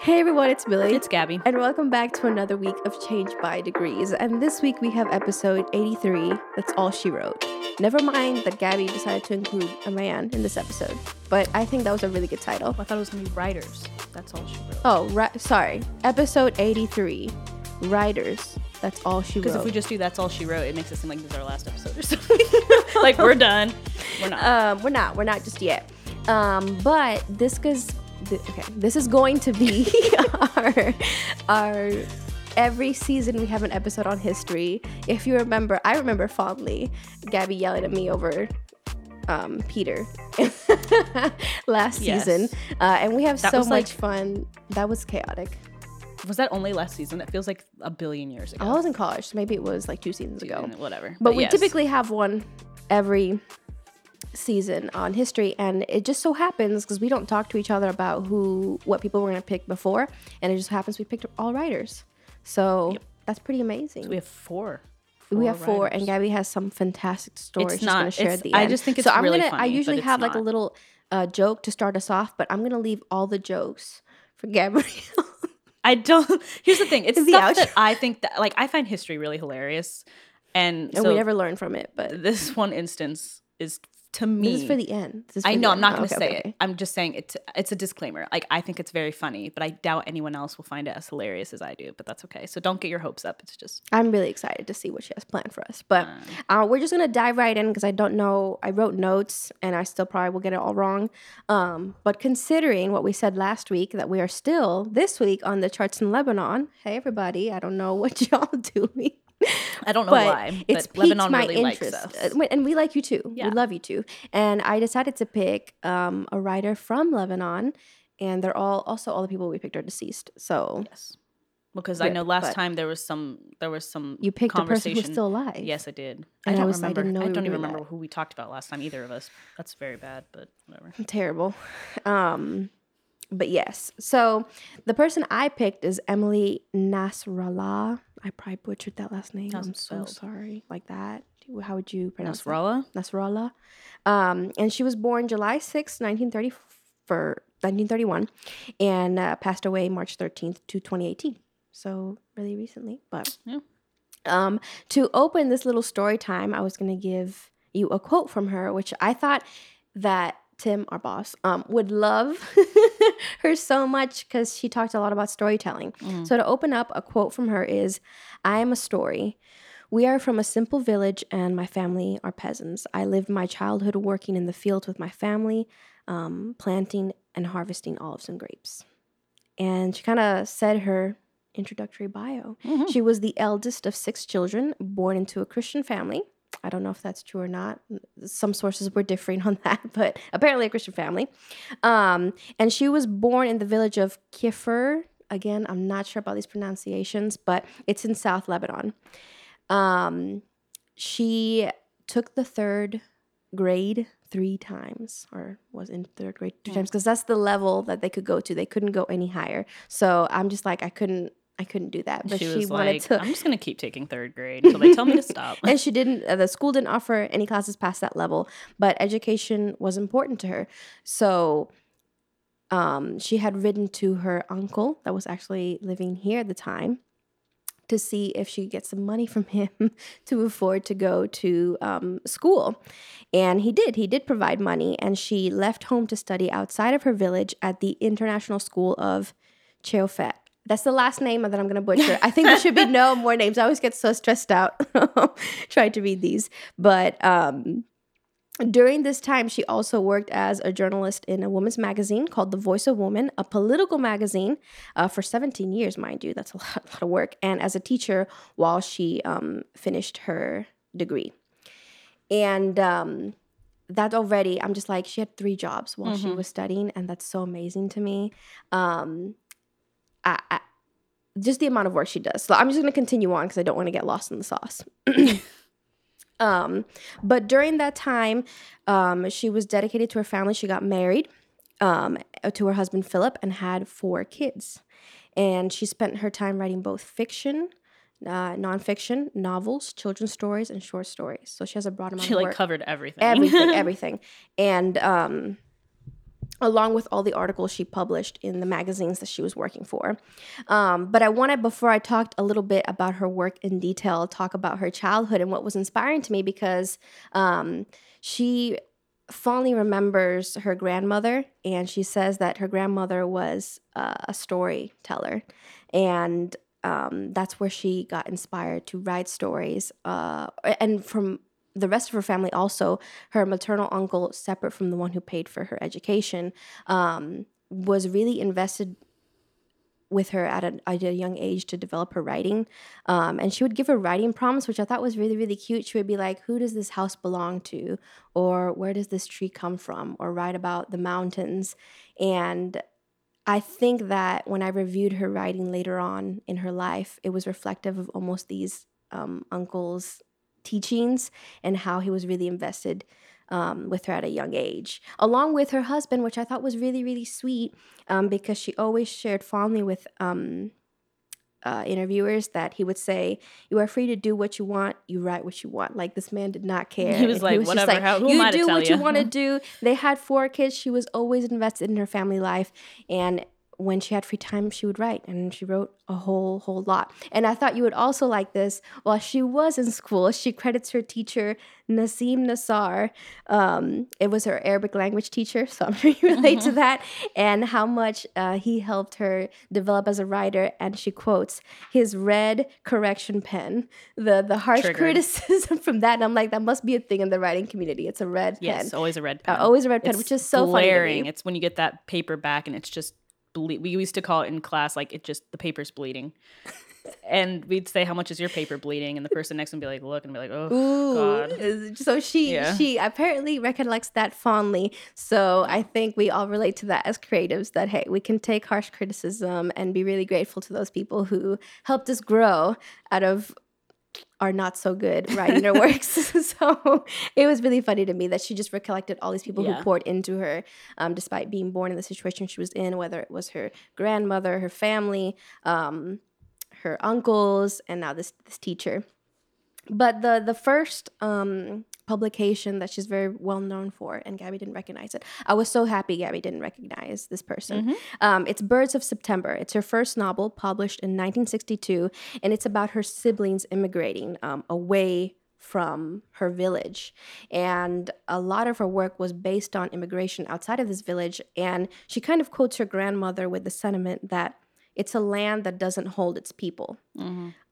Hey everyone, it's Millie. It's Gabby. and welcome back to another week of Change by Degrees. And this week we have episode 83. That's all she wrote. Never mind that Gabby decided to include a man in this episode, but I think that was a really good title. I thought it was gonna be writers. That's all she wrote. Oh, right. Sorry. Episode 83. Writers. That's all she Wrote. Because if we just do that's all she wrote, it makes it seem like this is our last episode or something. like we're done. We're not. um, we're not. We're not just yet. Um, but this goes. Th- okay, this is going to be our our every season we have an episode on history. If you remember, I remember fondly Gabby yelling at me over um, Peter last Yes. season, uh, and we have That so was, like- much fun. That was chaotic. was that only last season? That feels like a billion years ago. I was in college, so maybe it was like two seasons ago. Whatever. But, we yes. typically have one every season on history and it just so happens because we don't talk to each other about who what people were going to pick before and it just happens we picked all writers so that's pretty amazing we have four. we have four and gabby has some fantastic stories It's she's going to share at the I just think it's so i'm really gonna i usually have like a little uh, joke to start us off but i'm going to leave all the jokes for gabrielle I don't. Here's the thing. It's The stuff outro. that I think that like I find history really hilarious, and, and so we never learn from it but this one instance is to me. this is for the end This is I know. I'm not going to Okay, say okay, it. I'm just saying it's it's a disclaimer. Like I think it's very funny, but I doubt anyone else will find it as hilarious as I do. But that's okay. So don't get your hopes up. It's just I'm really excited to see what she has planned for us. But uh, we're just gonna dive right in because I don't know. I wrote notes and I still probably will get it all wrong. Um, but considering what we said last week, that we are still this week on the charts in Lebanon. Hey everybody, I don't know what y'all doing. I don't know but why, it's but piqued Lebanon my really likes interest, us. Uh, and we like you too. Yeah. We love you too. And I decided to pick um, a writer from Lebanon, and they're all also all the people we picked are deceased. So Yes, because I know last time there was some there was some you picked a person who's still alive. Yes, I did. And I I don't was- I remember. didn't know I don't even remember that. who we talked about last time. Either of us. That's very bad, but whatever. terrible. Um, but yes, so the person I picked is Emily Nasrallah. I probably butchered that last name. I'm so spelled? sorry. Like that. How would you pronounce that? Nasrallah. Nasrallah. Um, and she was born July 6, 1930 for 1931 and uh, passed away March 13th to 2018. So really recently, but Yeah. um, to open this little story time, I was going to give you a quote from her, which I thought that Tim, our boss, um, would love her so much because she talked a lot about storytelling. Mm. So to open up, a quote from her is I am a story. We are from a simple village, and my family are peasants. I lived my childhood working in the fields with my family, um, planting and harvesting olives and grapes. And she kind of said her introductory bio. Mhm. She was the eldest of six children, born into a Christian family. I don't know if that's true or not. Some sources were differing on that, but apparently a Christian family. Um, and she was born in the village of Kifr. Again, I'm not sure about these pronunciations, but it's in South Lebanon. Um, she took the third grade three times, or was in third grade two Mm. times, because that's the level that they could go to. They couldn't go any higher. So I'm just like, I couldn't, I couldn't do that. But she, she, was wanted like, to. I'm just gonna keep taking third grade until they tell me to stop. and she didn't uh, the school didn't offer any classes past that level but education was important to her so um, she had written to her uncle that was actually living here at the time to see if she could get some money from him to afford to go to um, school and he did he did provide money and she left home to study outside of her village at the international school of Shweifat that's the last name that I'm going to butcher. I think there should be no more names. I always get so stressed out trying to read these. But um, during this time, she also worked as a journalist in a women's magazine called The Voice of Woman, a political magazine uh, for 17 years, mind you. That's a lot, lot of work. And as a teacher while she um, finished her degree. And um, that already, I'm just like, she had three jobs while she Mhm. was studying. And that's so amazing to me. Um, I, I, just the amount of work she does. So I'm just going to continue on because I don't want to get lost in the sauce. um, but during that time, um, she was dedicated to her family. She got married um, to her husband Philip and had four kids. And she spent her time writing both fiction, uh, nonfiction, novels, children's stories, and short stories. So she has a broad amount she of like work covered everything. everything everything and um along with all the articles she published in the magazines that she was working for. Um, but I wanted, before I talked a little bit about her work in detail, talk about her childhood and what was inspiring to me because um, she fondly remembers her grandmother, and she says that her grandmother was uh, a storyteller, and um, that's where she got inspired to write stories. Uh, and from the rest of her family also her maternal uncle separate from the one who paid for her education um, was really invested with her at a, at a, young age to develop her writing. Um, and she would give her writing prompts which i thought was really really cute. She would be like who does this house belong to? Or where does this tree come from? Or write about the mountains. And i think that when i reviewed her writing later on in her life it was reflective of almost these um, uncles teachings and how he was really invested um, with her at a young age, along with her husband, which I thought was really, really sweet um, because she always shared fondly with um, uh, interviewers that he would say, "You are free to do what you want. You write what you want." Like this man did not care. He was and like, he was "Whatever. Like, how, who you am I to do tell what you want to do." They had four kids. She was always invested in her family life, and when she had free time, she would write, and she wrote a whole, whole lot. And I thought you would also like this. While she was in school, she credits her teacher, Nasim Nassar. Um, it was her Arabic language teacher, so I'm sure you relate to that, and how much uh, he helped her develop as a writer. And she quotes his red correction pen, the the harsh Triggered. criticism from that. And I'm like, that must be a thing in the writing community. It's a red Yes, pen. always a red Uh, pen. always a red pen, It's which is so funny glaring. me. It's when you get that paper back and it's just ble- we used to call it in class like it just the paper's bleeding. and we'd say how much is your paper bleeding and the person next to me would be like look and be like oh Ooh. god. Uh, so she Yeah. she apparently recollects that fondly. So I think we all relate to that as creatives that hey, we can take harsh criticism and be really grateful to those people who helped us grow out of our not so good writing our works. so it was really funny to me that she just recollected all these people Yeah. who poured into her, um, despite being born in the situation she was in, whether it was her grandmother, her family, um, her uncles, and now this this teacher. But the the first um, publication that she's very well known for, and Gabby didn't recognize it. I was so happy Gabby didn't recognize this person. Um, it's Birds of September. It's her first novel, published in 1962, and it's about her siblings immigrating um, away from her village. And a lot of her work was based on immigration outside of this village. And she kind of quotes her grandmother with the sentiment that it's a land that doesn't hold its people.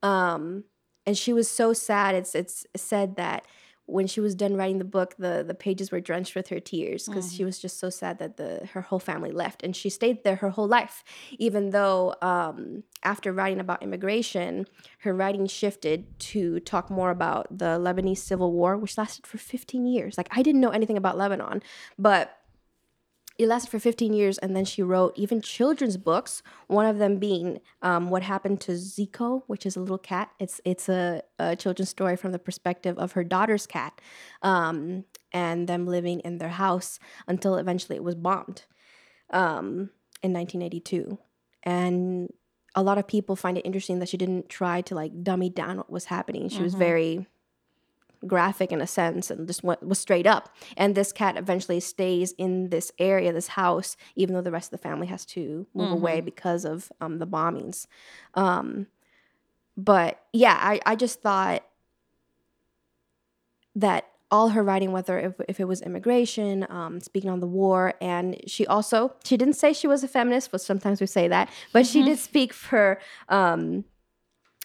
Um, and she was so sad. It's it's said that when she was done writing the book, the the pages were drenched with her tears because she was just so sad that the her whole family left, and she stayed there her whole life. Even though um, after writing about immigration, her writing shifted to talk more about the Lebanese civil war, which lasted for 15 years. Like I didn't know anything about Lebanon, but it lasted for 15 years and then she wrote even children's books one of them being um, what happened to Zeeko which is a little cat. It's it's a, a children's story from the perspective of her daughter's cat um, and them living in their house until eventually it was bombed um, in 1982 and a lot of people find it interesting that she didn't try to like dummy down what was happening. She was very graphic in a sense and just went, was straight up. And this cat eventually stays in this area, this house, even though the rest of the family has to move away because of um, the bombings. Um, but yeah, I, I just thought that all her writing, whether if, if it was immigration, um, speaking on the war, and she also she didn't say she was a feminist, but sometimes we say that, but she did speak for um,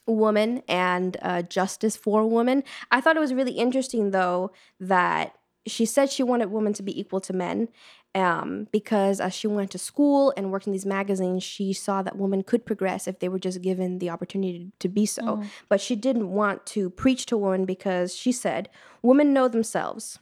woman and uh, justice for women. I thought it was really interesting, though, that she said she wanted women to be equal to men um, because as she went to school and worked in these magazines, she saw that women could progress if they were just given the opportunity to be so. But she didn't want to preach to women because she said women know themselves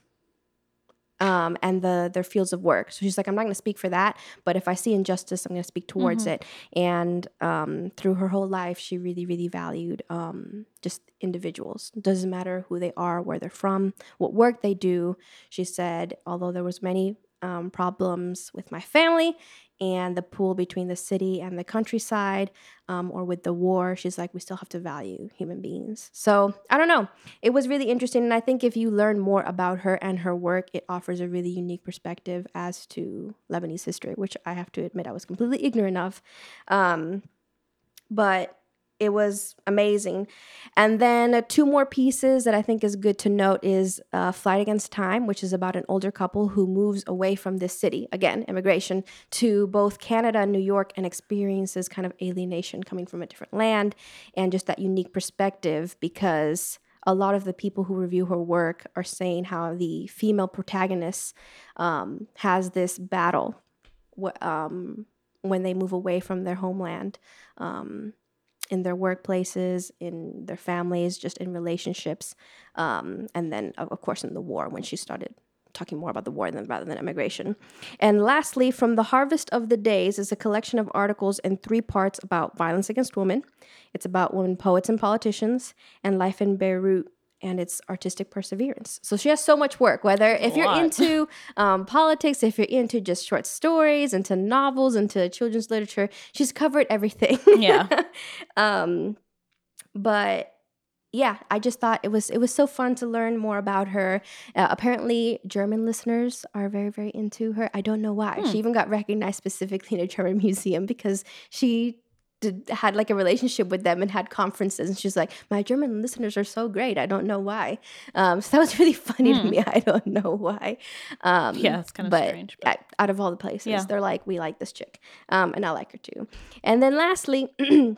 um, and the their fields of work. So she's like, I'm not going to speak for that, but if I see injustice, I'm going to speak towards it. And um, through her whole life, she really, really valued um, just individuals. Doesn't matter who they are, where they're from, what work they do. She said, although there was many um, problems with my family, and the pull between the city and the countryside, um, or with the war. She's like, we still have to value human beings. So I don't know. It was really interesting. And I think if you learn more about her and her work, it offers a really unique perspective as to Lebanese history, which I have to admit I was completely ignorant of. Um, but it was amazing. And then uh, two more pieces that I think is good to note is uh, Flight Against Time, which is about an older couple who moves away from this city, again, immigration, to both Canada and New York and experiences kind of alienation coming from a different land and just that unique perspective because a lot of the people who review her work are saying how the female protagonist um, has this battle um, when they move away from their homeland. Um, in their workplaces, in their families, just in relationships, um, and then of course in the war when she started talking more about the war than rather than immigration. And lastly, from the Harvest of the Days is a collection of articles in three parts about violence against women. It's about women poets and politicians and life in Beirut and its artistic perseverance. So she has so much work, whether if you're into um, politics, if you're into just short stories, into novels, into children's literature, she's covered everything. Yeah. um, but yeah, I just thought it was it was so fun to learn more about her. Uh, apparently, German listeners are very very into her. I don't know why. Hmm. She even got recognized specifically in a German museum because she did, had like a relationship with them and had conferences and she's like my german listeners are so great. I don't know why. Um, so that was really funny to me. Hmm. i don't know why. Um, yeah it's kind of but strange but out of all the places yeah. they're like we like this chick. Um, and i like her too. And then lastly uh,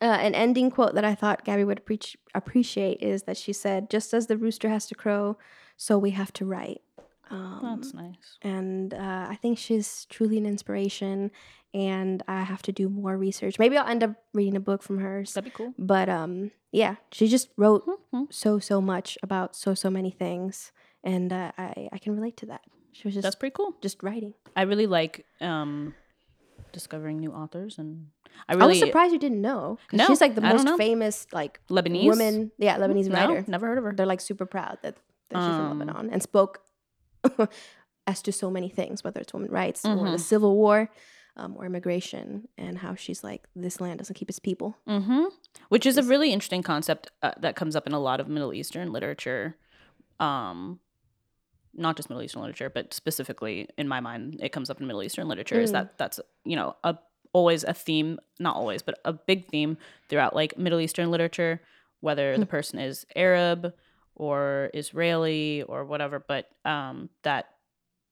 an ending quote that i thought gabby would appreci- appreciate is that she said just as the rooster has to crow so we have to write. Um, That's nice. And uh, I think she's truly an inspiration and I have to do more research. Maybe I'll end up reading a book from hers. That'd be cool. But um, yeah, she just wrote mm-hmm. so so much about so so many things, and uh, I I can relate to that. She was just that's pretty cool. Just writing. I really like um, discovering new authors, and I really I was surprised you didn't know. No, she's like the most famous like Lebanese woman. Yeah, Lebanese no, writer. Never heard of her. They're like super proud that, that she's um, from Lebanon and spoke as to so many things, whether it's women's rights mm-hmm. or the mm-hmm. Civil War um, or immigration and how she's like, this land doesn't keep its people. Mm-hmm. Which is a really interesting concept uh, that comes up in a lot of Middle Eastern literature. Um, not just Middle Eastern literature, but specifically in my mind, it comes up in Middle Eastern literature. Mm. Is that that's you know a always a theme, not always, but a big theme throughout like Middle Eastern literature, whether mm. the person is Arab or Israeli or whatever, but um, that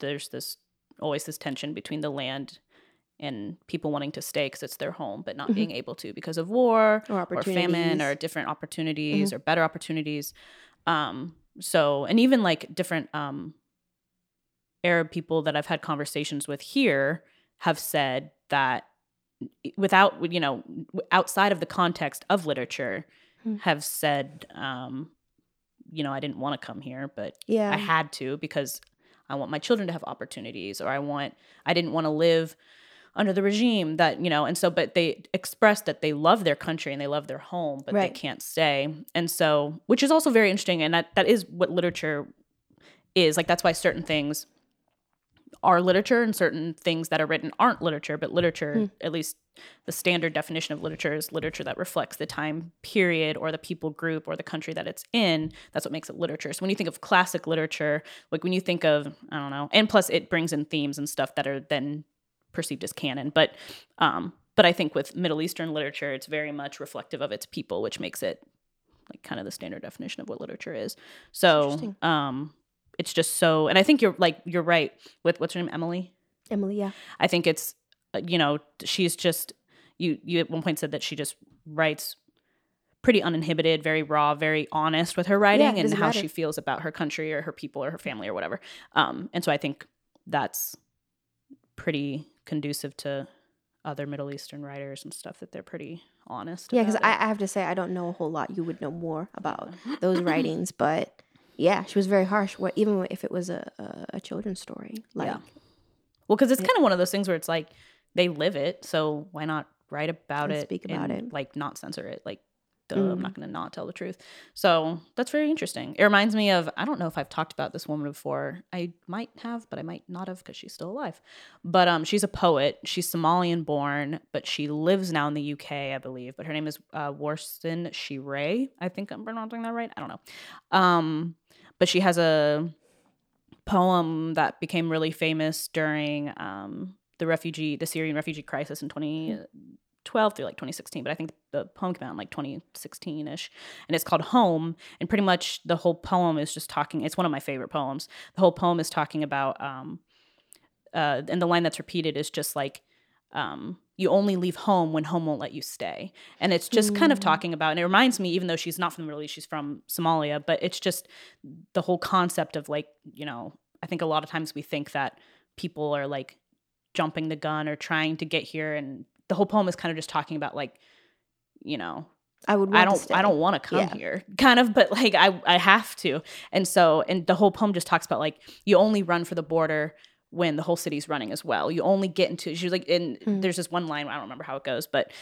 there's this always this tension between the land and people wanting to stay because it's their home, but not mm-hmm. being able to because of war or, or famine or different opportunities mm-hmm. or better opportunities. Um, so, and even like different um, Arab people that I've had conversations with here have said that without, you know, outside of the context of literature, mm-hmm. have said, um, you know, I didn't want to come here, but yeah. I had to because I want my children to have opportunities, or I want, I didn't want to live under the regime that you know and so but they express that they love their country and they love their home but right. they can't stay and so which is also very interesting and that that is what literature is like that's why certain things are literature and certain things that are written aren't literature but literature mm. at least the standard definition of literature is literature that reflects the time period or the people group or the country that it's in that's what makes it literature so when you think of classic literature like when you think of i don't know and plus it brings in themes and stuff that are then perceived as canon. But um, but I think with Middle Eastern literature, it's very much reflective of its people, which makes it like kind of the standard definition of what literature is. So um, it's just so, and I think you're like you're right with what's her name, Emily. Emily, yeah. I think it's uh, you know she's just you you at one point said that she just writes pretty uninhibited, very raw, very honest with her writing yeah, and how matter. she feels about her country or her people or her family or whatever. Um, and so I think that's pretty conducive to other Middle Eastern writers and stuff that they're pretty honest. Yeah, because I, I, have to say I don't know a whole lot. You would know more about those writings, but yeah, she was very harsh. What even if it was a a, a children's story, like yeah. well, because it's yeah. kind of one of those things where it's like they live it, so why not write about and it, speak about and, it, like not censor it, like duh, I'm not going to not tell the truth. So that's very interesting. It reminds me of I don't know if I've talked about this woman before. I might have, but I might not have because she's still alive. But um, she's a poet. She's Somalian born, but she lives now in the UK, I believe. But her name is uh, Warsan Shire. I think I'm pronouncing that right. I don't know. Um, but she has a poem that became really famous during um, the refugee, the Syrian refugee crisis in 2012 through like 2016. But I think the poem came out in like 2016 ish, and it's called Home. And pretty much the whole poem is just talking. It's one of my favorite poems. The whole poem is talking about, um, uh, and the line that's repeated is just like. Um, you only leave home when home won't let you stay. And it's just mm. kind of talking about, and it reminds me, even though she's not from the Middle East, she's from Somalia, but it's just the whole concept of like, you know, I think a lot of times we think that people are like jumping the gun or trying to get here. And the whole poem is kind of just talking about like, you know, I would. I don't. I don't want to come yeah. here, kind of, but like I, I have to. And so, and the whole poem just talks about like you only run for the border when the whole city's running as well. You only get into she's like and mm. there's this one line, I don't remember how it goes, but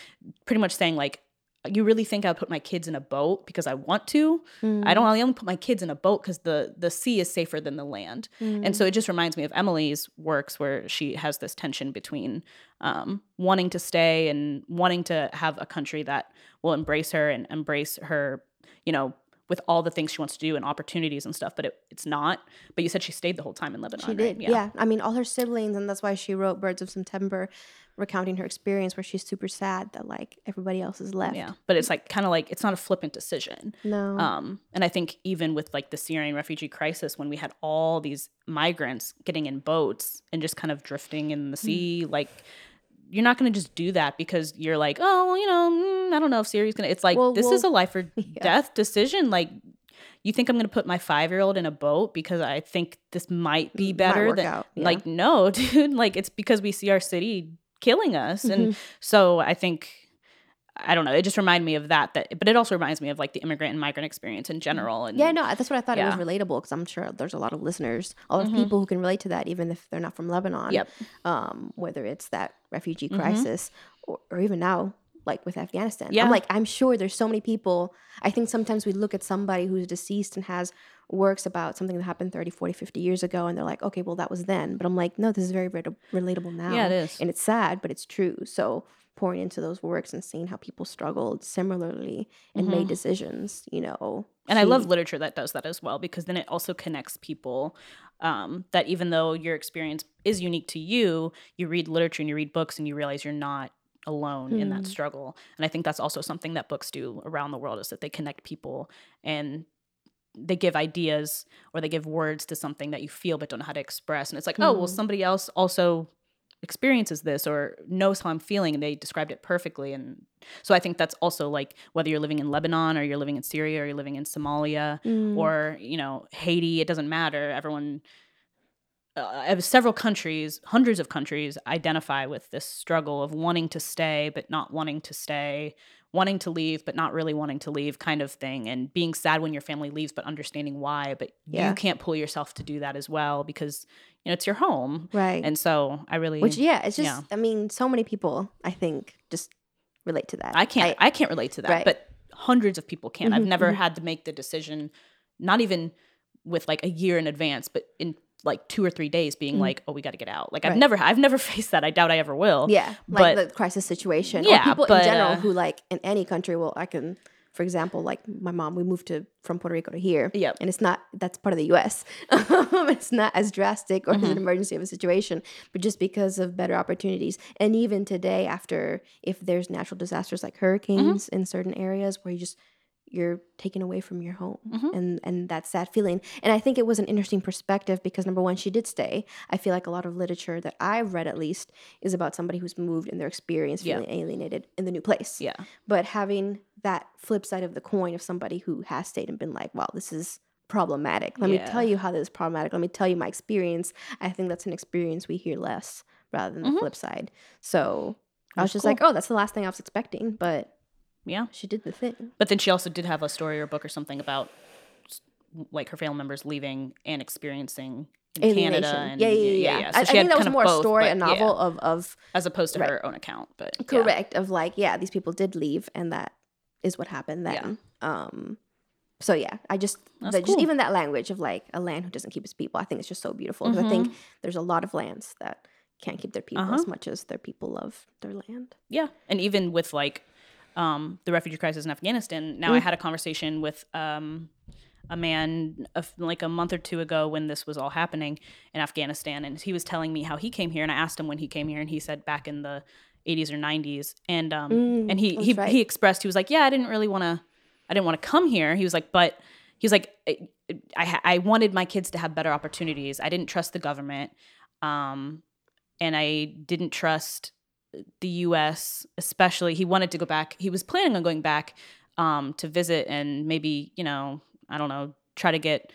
pretty much saying like you really think I'd put my kids in a boat because I want to? Mm. I don't I only put my kids in a boat because the the sea is safer than the land. Mm. And so it just reminds me of Emily's works where she has this tension between um, wanting to stay and wanting to have a country that will embrace her and embrace her, you know, with all the things she wants to do and opportunities and stuff, but it, it's not. But you said she stayed the whole time in Lebanon. She did, right? yeah. yeah. I mean, all her siblings, and that's why she wrote Birds of September, recounting her experience where she's super sad that like everybody else is left. Yeah, but it's like kind of like it's not a flippant decision. No. Um, and I think even with like the Syrian refugee crisis, when we had all these migrants getting in boats and just kind of drifting in the sea, mm. like you're not going to just do that because you're like, oh, well, you know, mm, I don't know if Siri's going to. It's like well, this well, is a life or yeah. death decision. Like, you think I'm going to put my five year old in a boat because I think this might be better might than yeah. like no, dude. Like it's because we see our city killing us, mm-hmm. and so I think I don't know. It just reminded me of that. That, but it also reminds me of like the immigrant and migrant experience in mm. general. And yeah, no, that's what I thought yeah. it was relatable because I'm sure there's a lot of listeners, a lot of mm-hmm. people who can relate to that, even if they're not from Lebanon. Yep. Um, whether it's that refugee mm-hmm. crisis mm-hmm. or, or even now, like with Afghanistan. Yeah. I'm like, I'm sure there's so many people. I think sometimes we look at somebody who's deceased and has works about something that happened 30, 40, 50 years ago, and they're like, okay, well, that was then. But I'm like, no, this is very, very relatable now. Yeah, it is. And it's sad, but it's true. So pouring into those works and seeing how people struggled similarly and mm-hmm. made decisions, you know. And I love literature that does that as well because then it also connects people um, that even though your experience is unique to you, you read literature and you read books and you realize you're not alone mm. in that mm. struggle. And I think that's also something that books do around the world is that they connect people and they give ideas or they give words to something that you feel but don't know how to express. And it's like, mm. oh, well, mm. somebody else also experiences this or knows how I'm feeling and they described it perfectly. And so I think that's also like whether you're living in Lebanon or you're living in Syria or you're living in Somalia mm. or, you know, Haiti, it doesn't matter. Everyone uh, several countries, hundreds of countries, identify with this struggle of wanting to stay but not wanting to stay, wanting to leave but not really wanting to leave, kind of thing, and being sad when your family leaves but understanding why. But yeah. you can't pull yourself to do that as well because you know it's your home, right? And so I really, which yeah, it's just yeah. I mean, so many people I think just relate to that. I can't, I, I can't relate to that, right. but hundreds of people can. Mm-hmm, I've never mm-hmm. had to make the decision, not even with like a year in advance, but in like two or three days being mm like, oh, we got to get out. Like right. I've never, I've never faced that. I doubt I ever will. Yeah, like the crisis situation. Yeah, or people but, in general uh, who like in any country. Well, I can, for example, like my mom, we moved to from Puerto Rico to here. Yeah, and it's not that's part of the U.S. it's not as drastic or mm-hmm. an emergency of a situation, but just because of better opportunities. And even today, after if there's natural disasters like hurricanes mm-hmm. in certain areas where you just you're taken away from your home mm-hmm. and and that sad feeling and i think it was an interesting perspective because number one she did stay i feel like a lot of literature that i've read at least is about somebody who's moved and their experience feeling yeah. alienated in the new place yeah but having that flip side of the coin of somebody who has stayed and been like wow this is problematic let yeah. me tell you how this is problematic let me tell you my experience i think that's an experience we hear less rather than the mm-hmm. flip side so that's i was just cool. like oh that's the last thing i was expecting but yeah. She did the thing. But then she also did have a story or book or something about like her family members leaving and experiencing in Canada. And, yeah, yeah, yeah. yeah, yeah. So I, I think that was more both, a story, a novel of, of as opposed to right. her own account, but correct of like yeah, these people did leave and that is what happened then. Um, so yeah, I just the, just even that language of like a land who doesn't keep its people. I think it's just so beautiful. 'Cause I think Mm-hmm. there's a lot of lands that can't keep their people Uh-huh. as much as their people love their land. Yeah, and even with like um, the refugee crisis in Afghanistan, now I had a conversation with um, a man a like a month or two ago when this was all happening in Afghanistan, and he was telling me how he came here, and I asked him when he came here, and he said back in the 80s or 90s, and um, Mm, and he he right. he expressed he was like, yeah, I didn't really want to, I didn't want to come here. He was like, but he was like, I I, I wanted my kids to have better opportunities. I didn't trust the government. Um, and I didn't trust the U.S. Especially, he wanted to go back. He was planning on going back um, to visit and maybe you know I don't know try to get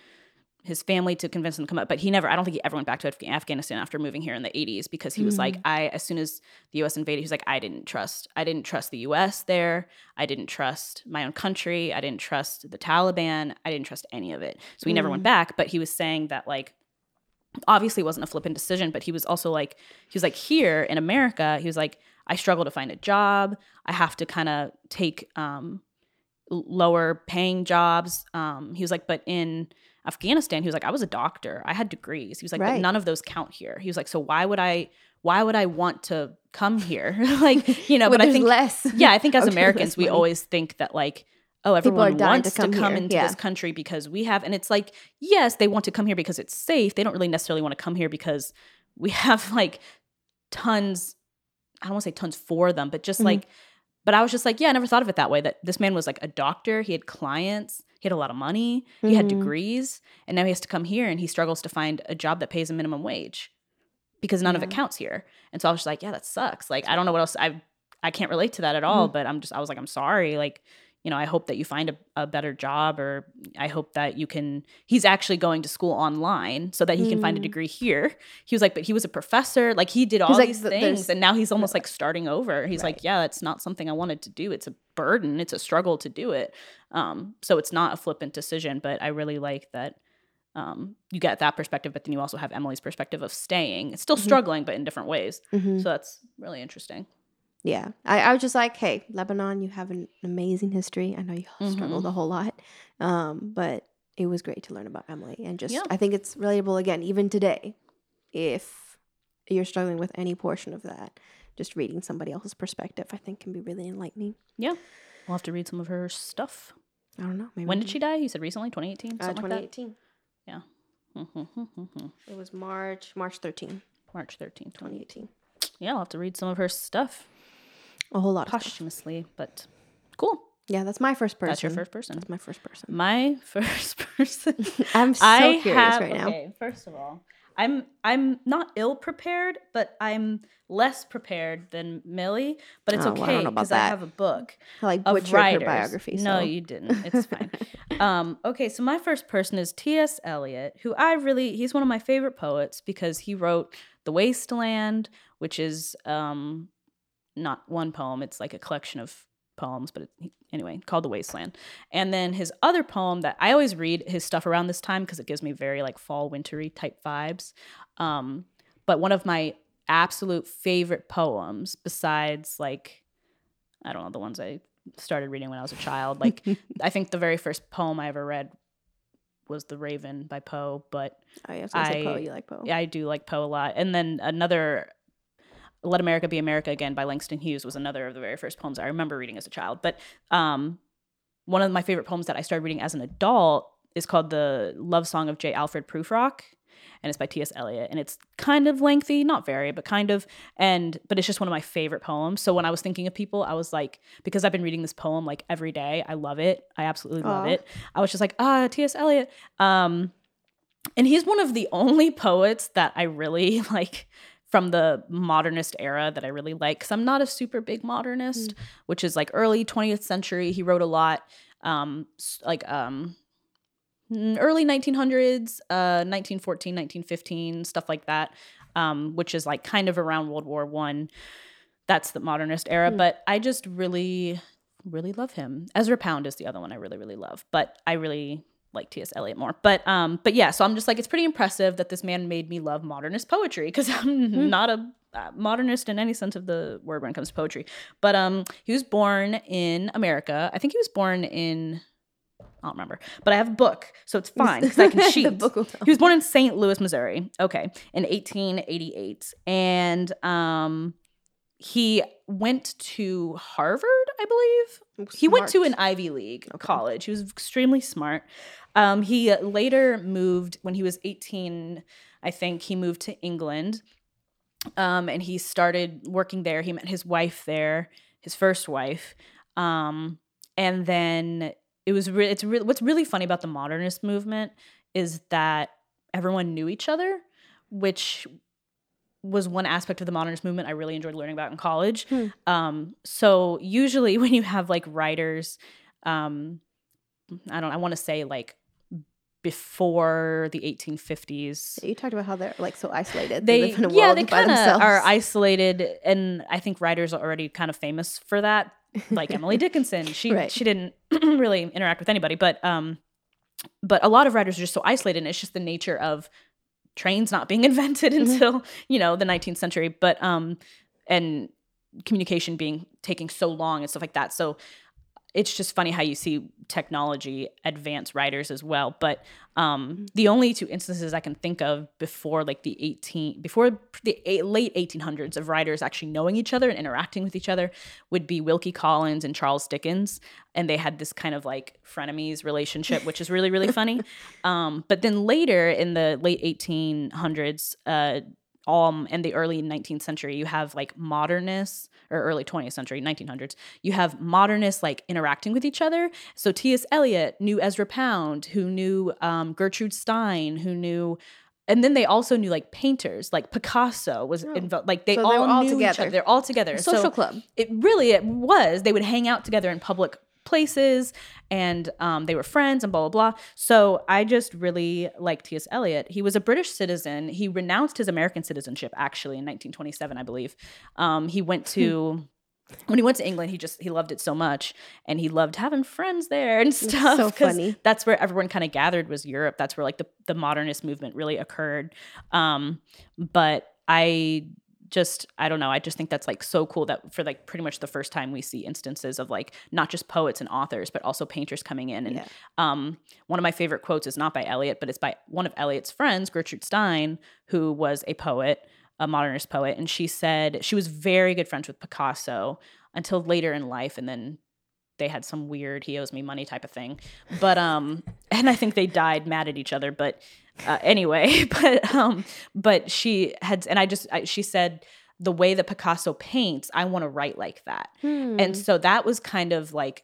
his family to convince him to come up. But he never. I don't think he ever went back to Af- Afghanistan after moving here in the '80s because he was like, I as soon as the U.S. invaded, he was like, I didn't trust. I didn't trust the U.S. there. I didn't trust my own country. I didn't trust the Taliban. I didn't trust any of it. So he never went back. But he was saying that like obviously it wasn't a flippant decision, but he was also like, he was like, here in America, he was like, I struggle to find a job. I have to kind of take um, lower paying jobs. Um, he was like, but in Afghanistan, he was like, I was a doctor. I had degrees. He was like, but none of those count here. He was like, so why would I, why would I want to come here? like, you know, but I think, less. yeah, I think as Okay, Americans, we always think that like, oh, everyone dying to wants to come come, into Yeah. this country because we have, and it's like, yes, they want to come here because it's safe. They don't really necessarily want to come here because we have like tons. I don't want to say tons for them, but just Mhm. like, but I was just like, yeah, I never thought of it that way. That this man was like a doctor. He had clients. He had a lot of money. He had Mhm. degrees, and now he has to come here and he struggles to find a job that pays a minimum wage because none of it counts here. And so I was just like, yeah, that sucks. Like I don't know what else I I can't relate to that at all. But I'm just I was like, I'm sorry. Like you know, I hope that you find a, a better job, or I hope that you can. He's actually going to school online so that he can find a Mm. degree here. He was like, but he was a professor. Like he did all like, these th- things, and now he's almost like starting over. He's like, yeah, that's not something I wanted to do. It's a burden. It's a struggle to do it. Um, so it's not a flippant decision. But I really like that um, you get that perspective, but then you also have Emily's perspective of staying. It's still Mhm. struggling, but in different ways. Mhm. So that's really interesting. Yeah, I, I was just like, hey, Lebanon, you have an amazing history. I know you Mhm. struggled a whole lot, um, but it was great to learn about Emily. And just, Yeah. I think it's relatable again, even today, if you're struggling with any portion of that, just reading somebody else's perspective, I think can be really enlightening. Yeah. We'll have to read some of her stuff. I don't know. Maybe When did she die? You said recently, 2018? can- Uh, Something like 2018. that? Mhm. It was March, March 13, March 13th, 2018. Yeah, I'll have to read some of her stuff A whole lot posthumously, but cool. Yeah, that's my first person. That's your first person. That's my first person. My first person. I'm so I curious have, right now. Okay, first of all, I'm I'm not ill prepared, but I'm less prepared than Millie. But it's Oh, well, I okay know about because I have a book I like of butchered her writers. biography. No, you didn't. It's fine. um, okay, so my first person is T.S. Eliot, who I really he's one of my favorite poets because he wrote The Wasteland, which is um, not one poem; it's like a collection of poems, but it, anyway, called The Wasteland. And then his other poem that I always read his stuff around this time because it gives me very like fall wintry type vibes. Um, but one of my absolute favorite poems, besides like I don't know the ones I started reading when I was a child, like I think the very first poem I ever read was The Raven by Poe, but Oh, yeah, I was Poe. I- You like Poe? yeah, I do like Poe a lot. And then another Let America Be America Again by Langston Hughes was another of the very first poems I remember reading as a child. But um, one of my favorite poems that I started reading as an adult is called The Love Song of J. Alfred Prufrock. And it's by T.S. Eliot. And it's kind of lengthy, not very, but kind of. And but it's just one of my favorite poems. So when I was thinking of people, I was like, because I've been reading this poem like every day. I love it. I absolutely love Aw. it. I was just like, ah, T.S. Eliot. Um, and he's one of the only poets that I really like from the modernist era that I really like because I'm not a super big modernist, which is like early 20th century. He wrote a lot, um, like um, early 1900s, uh, 1914, 1915, stuff like that, um, which is like kind of around World War One. That's the modernist era, Hmm. but I just really, really love him. Ezra Pound is the other one I really, really love, but I really like T.S. Eliot more. But um, but yeah, so I'm just like it's pretty impressive that this man made me love modernist poetry because I'm Hmm. not a uh, modernist in any sense of the word when it comes to poetry. But um, he was born in America. I think he was born in. I don't remember, but I have a book, so it's fine because I can cheat. he was born in St. Louis, Missouri. Okay, in 1888, and um, he went to Harvard, I believe. He went to an Ivy League college. He was extremely smart. Um, he later moved when he was 18. I think he moved to England, um, and he started working there. He met his wife there, his first wife, um, and then it was. Re- it's re- what's really funny about the modernist movement is that everyone knew each other, which was one aspect of the modernist movement I really enjoyed learning about in college. Hmm. Um, so usually when you have like writers, um, I don't, I want to say like before the 1850s. You talked about how they're like so isolated. They, live in a yeah, world they kind of are isolated, and I think writers are already kind of famous for that. Like Emily Dickinson, she Right. she didn't really interact with anybody, but um, but a lot of writers are just so isolated, and it's just the nature of trains not being invented Mm-hmm. until you know the 19th century but um and communication being taking so long and stuff like that so it's just funny how you see technology advance writers as well but um the only two instances i can think of before like the 18 before the eight, late 1800s of writers actually knowing each other and interacting with each other would be wilkie collins and charles dickens and they had this kind of like frenemies relationship which is really really funny. Um but then later in the late 1800s uh um in the early 19th century you have like modernists or early 20th century 1900s you have modernists like interacting with each other so ts eliot knew ezra pound who knew um, gertrude stein who knew and then they also knew like painters like picasso was involved like they Oh. So all all knew each together. other they're all together social so club. it really it was they would hang out together in public places and um, they were friends and blah blah blah. So i just really like ts eliot. He was a british citizen. He renounced his american citizenship actually in 1927 i believe. Um, he went to when he went to england he just he loved it so much and he loved having friends there and stuff So funny. that's where everyone kind of gathered was europe. That's where like the, the modernist movement really occurred. Um, but i just i don't know i just think that's like so cool that for like pretty much the first time we see instances of like not just poets and authors but also painters coming in and Yeah. um, one of my favorite quotes is not by eliot but it's by one of eliot's friends gertrude stein who was a poet a modernist poet and she said she was very good friends with picasso until later in life and then they had some weird he owes me money type of thing. But um and i think they died mad at each other but uh, anyway but um but she had and i just I, she said the way that picasso paints i want to write like that. Hmm. and so that was kind of like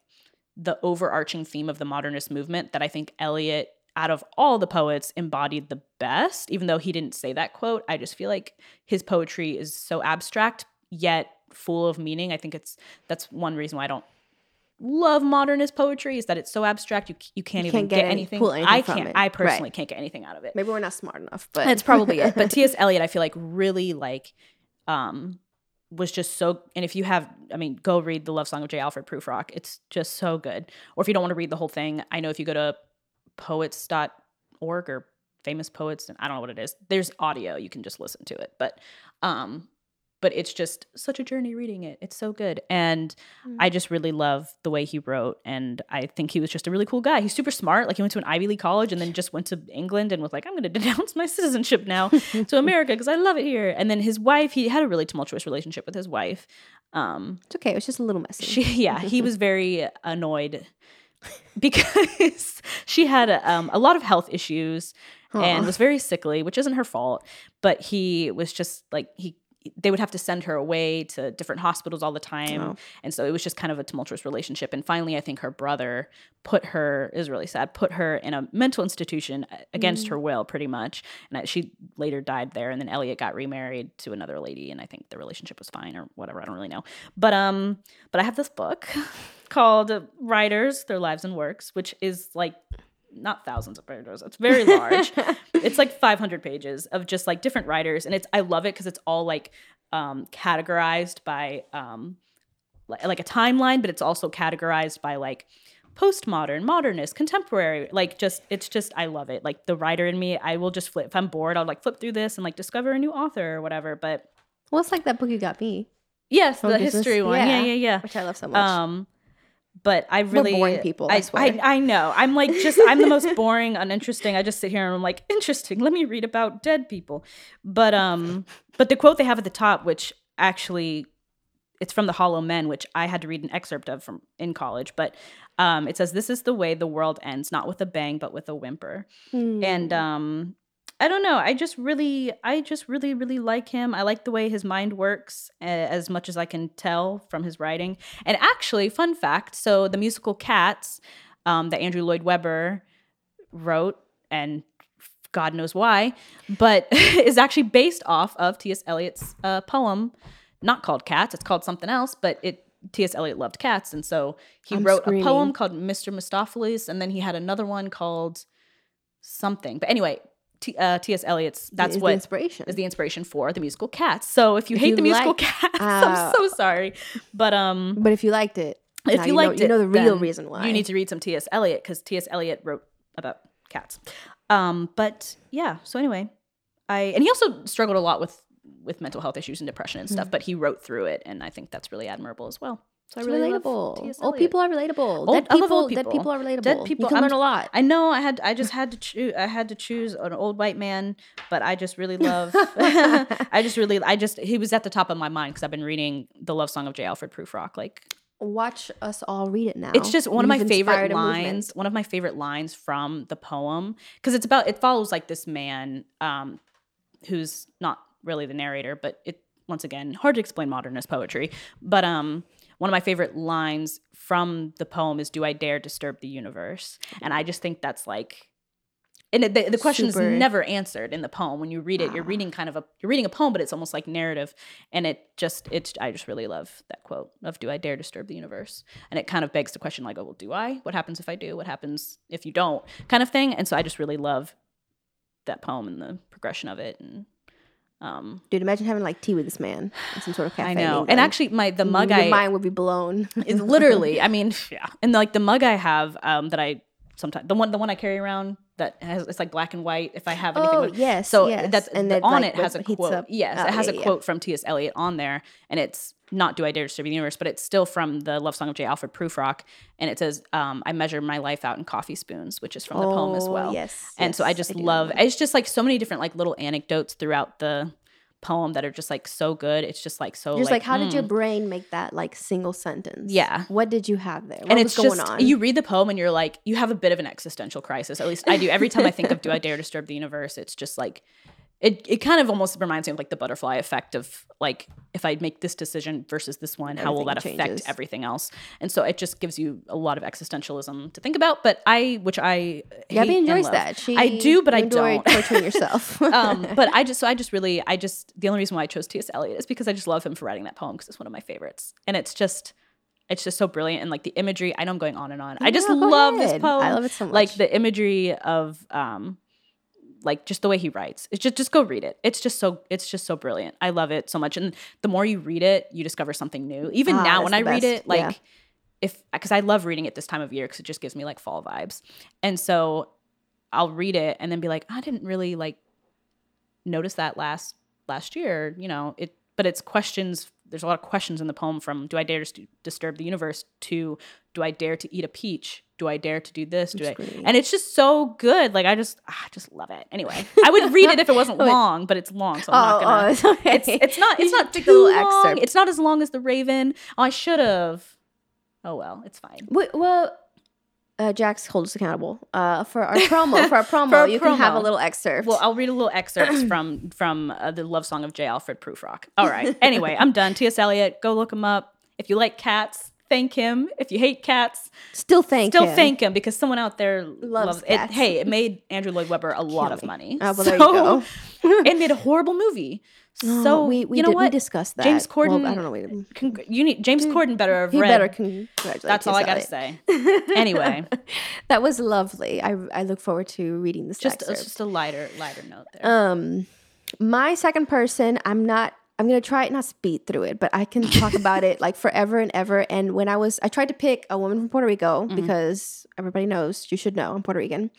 the overarching theme of the modernist movement that i think eliot out of all the poets embodied the best. Even though he didn't say that quote i just feel like his poetry is so abstract yet full of meaning. I think it's that's one reason why i don't love modernist poetry is that it's so abstract you you can't You even can't get, get anything. pull anything I can't. it. I Right. personally can't get anything out of it. Maybe we're not smart enough, but That's probably it. But T.S. Eliot, I feel like really like um was just so and if you have I mean, go read the love song of J. Alfred Prufrock. It's just so good. Or if you don't want to read the whole thing, I know if you go to poets.org or famous poets, and I don't know what it is. There's audio, you can just listen to it. But um but it's just such a journey reading it. It's so good. And I just really love the way he wrote. And I think he was just a really cool guy. He's super smart. Like he went to an Ivy League college and then just went to England and was like, I'm going to denounce my citizenship now to America because I love it here. And then his wife, he had a really tumultuous relationship with his wife. Um, it's okay. It was just a little messy. she, yeah, he was very annoyed because she had a, um, a lot of health issues and was very sickly, which isn't her fault. But he was just like he. They would have to send her away to different hospitals all the time, Oh. and so it was just kind of a tumultuous relationship. And finally, I think her brother put her is really sad. Put her in a mental institution uh, against Mm. her will, pretty much. And she later died there. And then Eliot got remarried to another lady, and I think the relationship was fine or whatever. I don't really know. But um, but I have this book called Writers: Their Lives and Works, which is like not thousands of pages. It's very large. it's like 500 pages of just like different writers, and it's I love it because it's all like um, categorized by um, like, like a timeline, but it's also categorized by like postmodern, modernist, contemporary. Like just it's just I love it. Like the writer in me, I will just flip. If I'm bored, I'll like flip through this and like discover a new author or whatever. But Well, it's like that book you got me, Yes, Home the business? history one. Yeah, Yeah. yeah, yeah. which I love so much. Um, but I really boring people, I I, swear. I, know. I'm like just I'm the most boring, uninteresting. I just sit here and I'm like interesting. Let me read about dead people. But um, but the quote they have at the top, which actually it's from the Hollow Men, which I had to read an excerpt of from in college. But um, it says, "This is the way the world ends, not with a bang, but with a whimper." Hmm. and um i don't know i just really i just really really like him i like the way his mind works uh, as much as i can tell from his writing and actually fun fact so the musical cats um, that andrew lloyd webber wrote and god knows why but is actually based off of ts eliot's uh, poem not called cats it's called something else but it ts eliot loved cats and so he I'm wrote screaming. a poem called mr Mistoffelees and then he had another one called something. But anyway, T- uh, T.S. Eliot's that's Is the inspiration. is the inspiration for the musical Cats. So if you If hate you the musical like- Cats, uh, I'm so sorry. But um, but if you liked it, if now you know- liked you know the real reason why. You need to read some T.S. Eliot because T.S. Eliot wrote about cats. Um, but yeah. So anyway, I and he also struggled a lot with with mental health issues and depression and stuff, but he wrote through it, and I think that's really admirable as well. So It's I really relatable. Old people are relatable. Old- dead I love people, dead people. people are relatable. Dead people- You can I'm- learn a lot. I know I had I just had to choose I had to choose an old white man, but I just really love I just really I just he was at the top of my mind because I've been reading the love song of J. Alfred Prufrock. Like Watch us all read it now. it's just one of my You've favorite inspired a movement. lines, one of my favorite lines from the poem. Because it's about it follows like this man, um, who's not really the narrator, but it once again, hard to explain modernist poetry. But um one of my favorite lines from the poem is "Do I dare disturb the universe?" And I just think that's like, and the, the question is never answered in the poem. When you read it, you're Ah. reading kind of a you're reading a poem, but it's almost like narrative. And it just it's I just really love that quote of "Do I dare disturb the universe?" And it kind of begs the question like, "Oh, well, do I? What happens if I do? What happens if you don't?" Kind of thing. And so I just really love that poem and the progression of it and. Um, Dude, imagine having like tea with this man in some sort of cafe. I know, and actually, my the mug your I mind would be blown. is literally i mean yeah and like the mug i have um that i sometimes the one the one i carry around that has it's like black and white if i have anything oh with, yes, so yes. that's and the- on like, it has a quote. up- yes oh, it has yeah, a yeah. quote from ts eliot on there and it's not do i dare disturb the universe but it's still from the love song of j. Alfred prufrock and it says um, i measure my life out in coffee spoons which is from the poem as Oh, well. Yes, and so i just know love it's just like so many different like little anecdotes throughout the poem that are just like so good it's just like so Just like, how did your mm. brain make that like single sentence? Yeah. What did you have there? What and it's going just on? you read the poem and you're like you have a bit of an existential crisis at least i do every time i think of do i dare disturb the universe it's just like it, it kind of almost reminds me of like the butterfly effect of like if i make this decision versus this one how will that Everything affect everything else and so it just gives you a lot of existentialism to think about but i which i Gabby enjoys that. She, i do but i don't torturing yourself. um, but I just so I just really I just the only reason why I chose T.S. Eliot is because I just love him for writing that poem because it's one of my favorites and it's just it's just so brilliant and like the imagery. I know I'm going on and on. I just love this poem. I love it so much Like the imagery of um like just the way he writes. It's just just go read it. It's just so it's just so brilliant. I love it so much. And the more you read it, you discover something new. Even Ah, now when I the read it, like Yeah. if because I love reading it this time of year because it just gives me like fall vibes. And so I'll read it and then be like, I didn't really like notice that last last year. You know, it but it's questions. There's a lot of questions in the poem from Do I dare to st- disturb the universe to Do I dare to eat a peach? Do I dare to do this? Do I? Great. And it's just so good. Like I just ah, I just love it. Anyway, I would read it if it wasn't long, but it's long, so I'm not oh, gonna. oh, it's okay. It's it's not it's not too long. excerpt. It's not as long as the Raven. Oh, I should have. Oh well, it's fine. Wait, well, uh, Jax hold us accountable. Uh, for our promo, for our promo, For our you can have a little excerpt. Well, I'll read a little excerpt from from uh, the love song of J. Alfred Prufrock. All right. Anyway, I'm done. T.S. Eliot, go look him up. If you like cats, thank him. If you hate cats, still thank him. still him. thank him because someone out there loves, it. cats. Hey, it made Andrew Lloyd Webber a lot of money. Oh, well, there you go. it made a horrible movie. Oh, So we we, you know did, we discussed that. James Well, Corden- I don't know. We, Cong- you need James Corden better have he read. better congratulate. That's all I gotta say. Anyway, That was lovely. I I look forward to reading this just excerpt. just a lighter lighter note there. Um, my second person, I'm not I'm gonna try not speed through it, but I can talk about it like forever and ever. And when I was, I tried to pick a woman from Puerto Rico Mhm. because everybody knows you should know I'm Puerto Rican,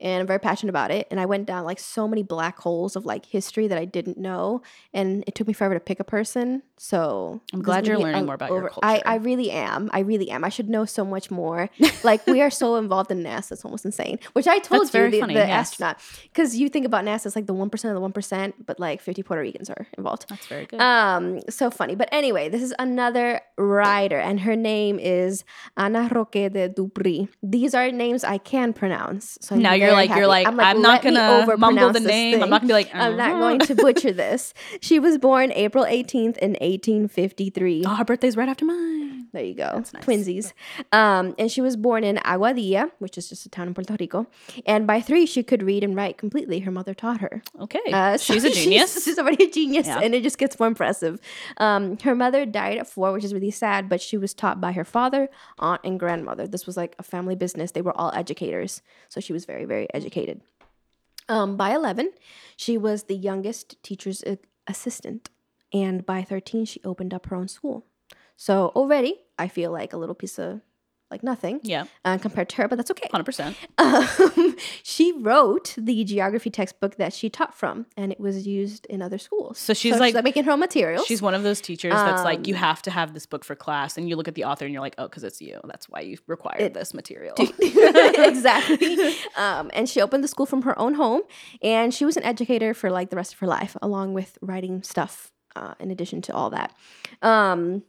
and I'm very passionate about it. And I went down like so many black holes of like history that I didn't know, and it took me forever to pick a person. So I'm glad you're learning a- more about your I, culture. I really am. I really am. I should know so much more. like we are so involved in NASA, it's almost insane. Which I told That's you very the, funny, the yes. astronaut because you think about NASA, it's like the one percent of the one percent, but like 50 Puerto Ricans are involved. That's very good. Um, so funny. But anyway, this is another writer, and her name is Ana Roque de Duprey. These are names I can pronounce. So I'm now you're like happy. you're like I'm, not "Let me gonna mumble the name. I'm not gonna be like I'm not "Uh-huh." going to butcher this. She was born April 18th in 1853. Oh, her birthday's right after mine. There you go. That's nice. Twinsies. Um, and she was born in Aguadilla, which is just a town in Puerto Rico. And by three, she could read and write completely. Her mother taught her. Okay, Uh, so she's a genius. She's, already a genius, Yeah. and it just gets more impressive. Um, her mother died at four, which is really sad, but she was taught by her father, aunt, and grandmother. This was like a family business. They were all educators, so she was very, very educated. Um, by 11, she was the youngest teacher's assistant, and by 13, she opened up her own school. So already, I feel like a little piece of like nothing yeah, uh, compared to her, but that's okay. hundred percent. Um, she wrote the geography textbook that she taught from, and it was used in other schools. So she's like- making her own materials. She's one of those teachers that's like, you Um, have to have this book for class, and you look at the author and you're like, oh, because it's you. That's why you require It- this material. exactly. Um, and she opened the school from her own home, and she was an educator for like the rest of her life, along with writing stuff. Uh, in addition to all that, um,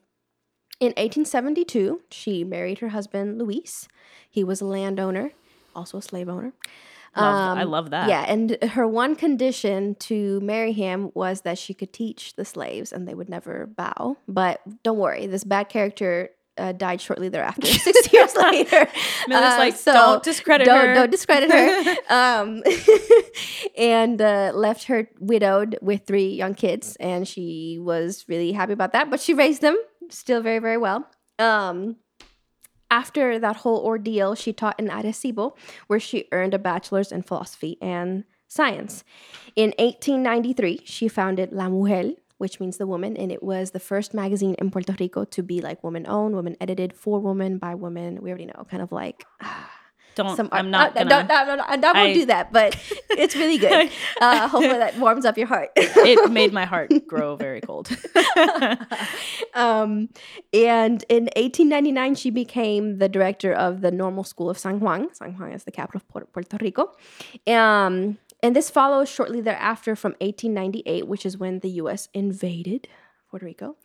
in 1872, she married her husband Luis. He was a landowner, also a slave owner. Love- I Um, love that. Yeah, and her one condition to marry him was that she could teach the slaves and they would never bow. But don't worry, this bad character uh, died shortly thereafter, six years later. Miller's Uh, like, so don't discredit don't, her. Don't discredit her. um, and uh, left her widowed with three young kids, and she was really happy about that. But she raised them still very, very well. Um, after that whole ordeal, she taught in Arecibo, where she earned a bachelor's in philosophy and science. In 1893, she founded La Mujer, which means the woman, and it was the first magazine in Puerto Rico to be like woman owned, woman edited, for women, by women. We already know, kind of like don't. some I'm not uh, gonna. don't, no, no, no, I won't do that, but it's really good. Uh, hopefully that warms up your heart. it made my heart grow very cold. um, and in 1899, she became the director of the Normal School of San Juan. San Juan is the capital of Puerto Rico. Um, and this follows shortly thereafter from 1898, which is when the U.S. invaded Puerto Rico.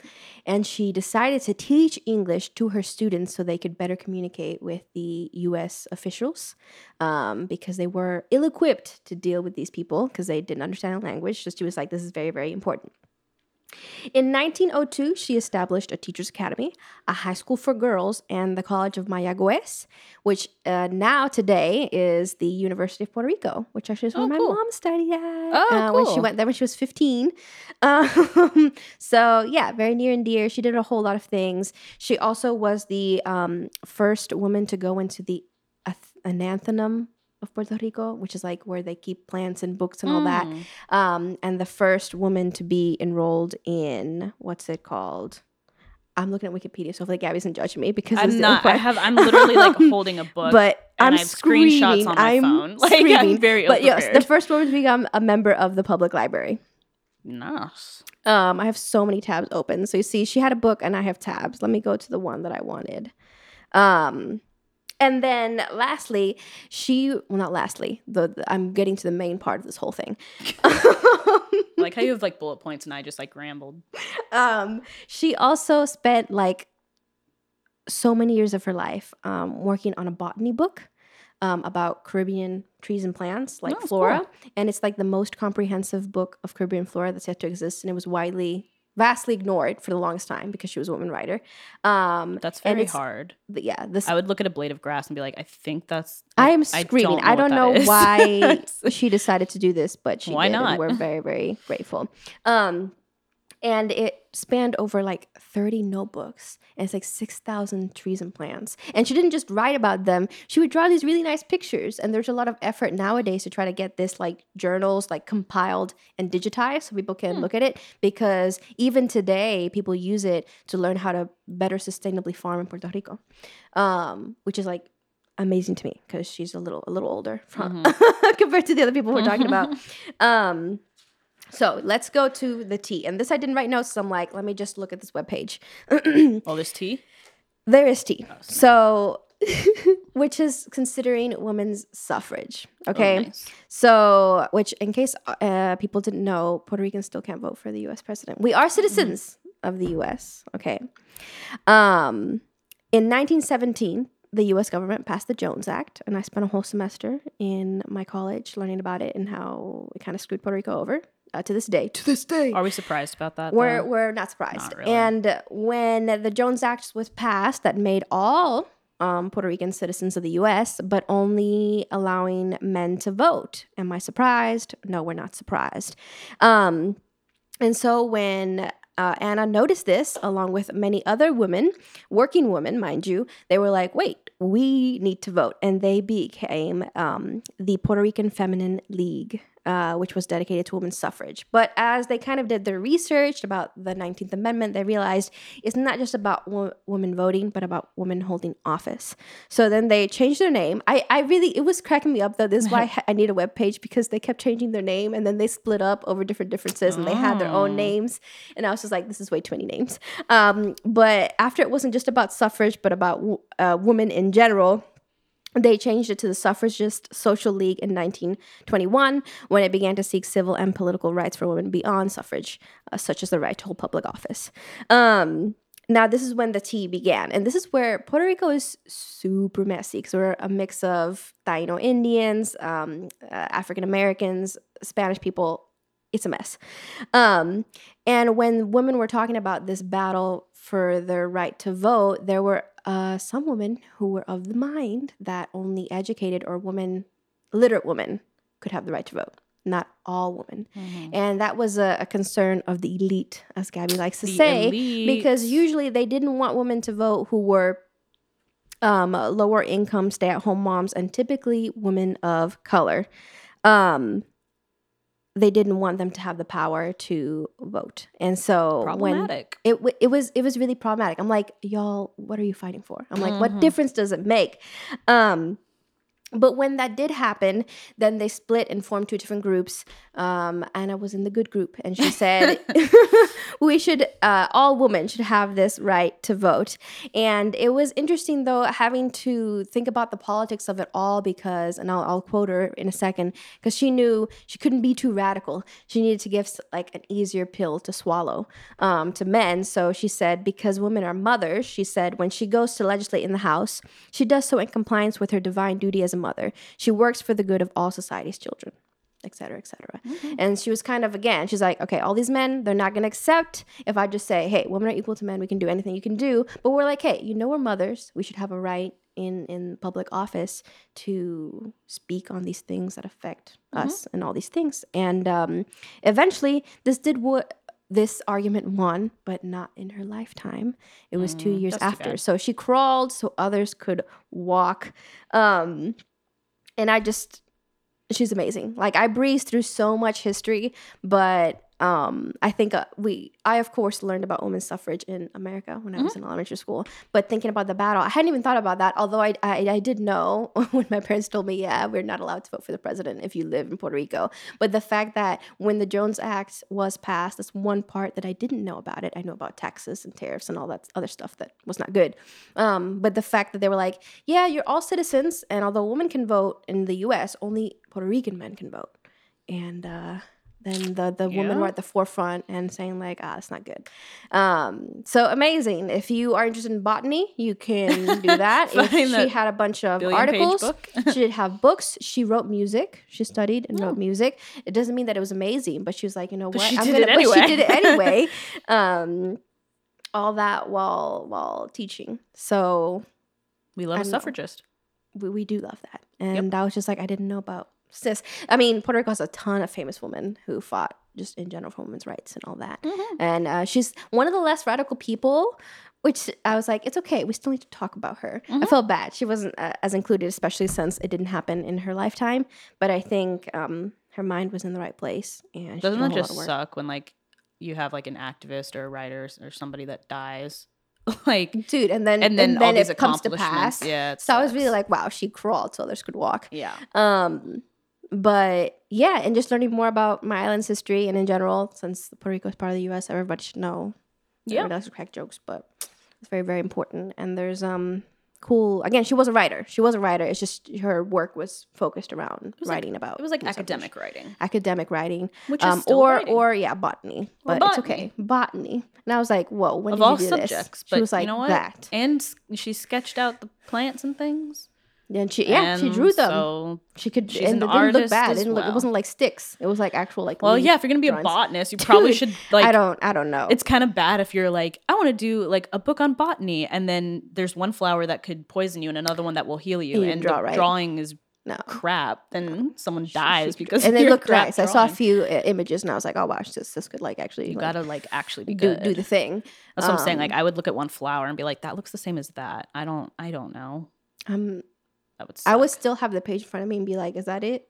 And she decided to teach English to her students so they could better communicate with the U.S. officials um, because they were ill equipped to deal with these people because they didn't understand the language. So she was like, this is very, very important. In 1902, she established a teacher's academy, a high school for girls, and the College of Mayagüez, which uh, now today is the University of Puerto Rico, which actually is where Oh, my cool. mom studied at Oh, uh, when she went there when she was 15. Um, so yeah, very near and dear. She did a whole lot of things. She also was the um, first woman to go into the Ananthanum of Puerto Rico, which is like where they keep plants and books and all that Mm. um, and the first woman to be enrolled in what's it called? I'm looking at Wikipedia, so hopefully Gabby doesn't judge me because I'm not. I have. I'm literally like holding a book, but and I'm I have screenshots on my I'm phone. Like screaming. I'm very but yes, the first woman to become a member of the public library. nice. Um, I have so many tabs open. So you see, she had a book, and I have tabs. Let me go to the one that I wanted. Um, and then lastly, she well, not lastly. The, the- I'm getting to the main part of this whole thing. Like how you have like bullet points, and I just like rambled. um, she also spent like so many years of her life um, working on a botany book um, about Caribbean trees and plants, like Oh, flora. And it's like the most comprehensive book of Caribbean flora that's yet to exist. And it was widely, vastly ignored for the longest time because she was a woman writer. Um, That's very hard. yeah, this I would look at a blade of grass and be like, I think that's. I am screaming. I don't know, what that is. why she decided to do this, but she Why did, and not? we're very, very grateful. Um, and it spanned over like 30 notebooks and it's like 6,000 trees and plants. And she didn't just write about them, she would draw these really nice pictures. And there's a lot of effort nowadays to try to get this like journals like compiled and digitized so people can look at it because even today people use it to learn how to better sustainably farm in Puerto Rico, um, which is like amazing to me because she's a little a little older from compared to the other people we're talking about. Um, so let's go to the tea. And this I didn't write notes, so I'm like, let me just look at this webpage. All this tea. There is tea. So, which is considering women's suffrage. Okay. Oh, nice. So, which, in case uh, people didn't know, Puerto Ricans still can't vote for the U.S. president. We are citizens of the U.S. Okay. Um, in 1917, the U.S. government passed the Jones Act, and I spent a whole semester in my college learning about it and how it kind of screwed Puerto Rico over. Uh, to this day, to this day, Are we surprised about that? we're though? we're not surprised. Not really. And when the Jones Act was passed, that made all um, Puerto Rican citizens of the U.S., but only allowing men to vote. Am I surprised? No, we're not surprised. Um, and so when uh, Anna noticed this, along with many other women, working women, mind you, they were like, wait, we need to vote. And they became um, the Puerto Rican Feminine League. Uh, which was dedicated to women's suffrage. But as they kind of did their research about the 19th Amendment, they realized it's not just about wo- women voting, but about women holding office. So then they changed their name. I, I really, it was cracking me up though. This is why I need a web page because they kept changing their name and then they split up over different differences and they had their own Oh. names. And I was just like, this is way too many names. Um, but after it wasn't just about suffrage, but about w- uh, women in general, they changed it to the Suffragist Social League in 1921 when it began to seek civil and political rights for women beyond suffrage, uh, such as the right to hold public office. Um, now, this is when the tea began, and this is where Puerto Rico is super messy because we're a mix of Taino Indians, um, uh, African Americans, Spanish people. It's a mess. Um, and when women were talking about this battle for their right to vote, there were uh, some women who were of the mind that only educated or women, literate women, could have the right to vote. Not all women. And that was a, a concern of the elite, as Gabby likes to The say, because usually they didn't want women to vote who were um, lower income stay at home moms and typically women of color. Um, they didn't want them to have the power to vote. And so when it it was it was really problematic. I'm like, y'all, what are you fighting for? I'm like, Mm-hmm. what difference does it make? Um, but when that did happen, then they split and formed two different groups. Um, I was in the good group, and she said, "We should, uh, all women should have this right to vote." And it was interesting, though, having to think about the politics of it all because, and I'll, I'll quote her in a second, because she knew she couldn't be too radical. She needed to give like an easier pill to swallow um, to men. So she said, because women are mothers, she said, when she goes to legislate in the House, she does so in compliance with her divine duty as a mother. She works for the good of all society's children. Et cetera, et cetera. And she was kind of, again, she's like, okay, all these men, they're not going to accept if I just say, hey, women are equal to men. We can do anything you can do. But we're like, hey, you know, we're mothers. We should have a right in, in public office to speak on these things that affect us and all these things. And um, eventually, this did what this argument won, but not in her lifetime. It was two years after. So she crawled so others could walk. Um, and I just she's amazing. Like I breezed through so much history, but um, I think uh, we, I of course learned about women's suffrage in America when I was in elementary school. But thinking about the battle, I hadn't even thought about that. Although I, I, I did know when my parents told me, yeah, we're not allowed to vote for the president if you live in Puerto Rico. But the fact that when the Jones Act was passed, that's one part that I didn't know about it. I know about taxes and tariffs and all that other stuff that was not good. Um, but the fact that they were like, yeah, you're all citizens, and although women can vote in the U.S., only Puerto Rican men can vote. And uh, then the the women were at the forefront and saying like, ah, that's not good. Um, so amazing. If you are interested in botany, you can do that. she that had a bunch of articles, she did have books. She wrote music. She studied and wrote music. It doesn't mean that it was amazing, but she was like, you know But what? she I'm did gonna, it But anyway. she did it anyway. um, all that while while teaching. So We love a suffragist. we, we do love that. And I was just like, I didn't know about sis. I mean, Puerto Rico has a ton of famous women who fought just in general for women's rights and all that. Mhm. And uh, she's one of the less radical people, which I was like, it's okay. We still need to talk about her. I Mhm. felt bad. She wasn't uh, as included, especially since it didn't happen in her lifetime. But I think um, her mind was in the right place. And she Doesn't that just suck when like you have like an activist or a writer or somebody that dies? like Dude, and then and then, all these it comes to pass. Yeah. it So I was really like, wow, she crawled so others could walk. Yeah. Um, but yeah, and just learning more about my island's history and in general, since Puerto Rico is part of the U.S., everybody should know. Yeah. Everybody likes to crack jokes, but it's very, very important. And there's um cool. Again, she was a writer. She was a writer. It's just her work was focused around was like- writing about. It was like academic writing, academic writing, which is um, still or writing. or yeah, botany. But it's okay, botany. And I was like, whoa, when of did all you do subjects. this? But She was like you know what? that. And she sketched out the plants and things. And she yeah, she drew them. So, she could she's and an it didn't look artist bad. It didn't look. It wasn't like sticks. It was like actual like. well, yeah. If you're gonna be a botanist, you probably Dude, should like. I don't. I don't know. it's kind of bad if you're like, I want to do like a book on botany, and then there's one flower that could poison you, and another one that will heal you, And you and draw right. drawing is no. crap. Then someone She- dies because and they look crap nice. I saw a few uh, images and I was like, oh wow, this this could like actually You like, gotta like actually be do good. do the thing. That's what I'm saying. Like um, I would look at one flower and be like, that looks the same as that. I don't. I don't know. Um, That would. I would still have the page in front of me and be like, is that it?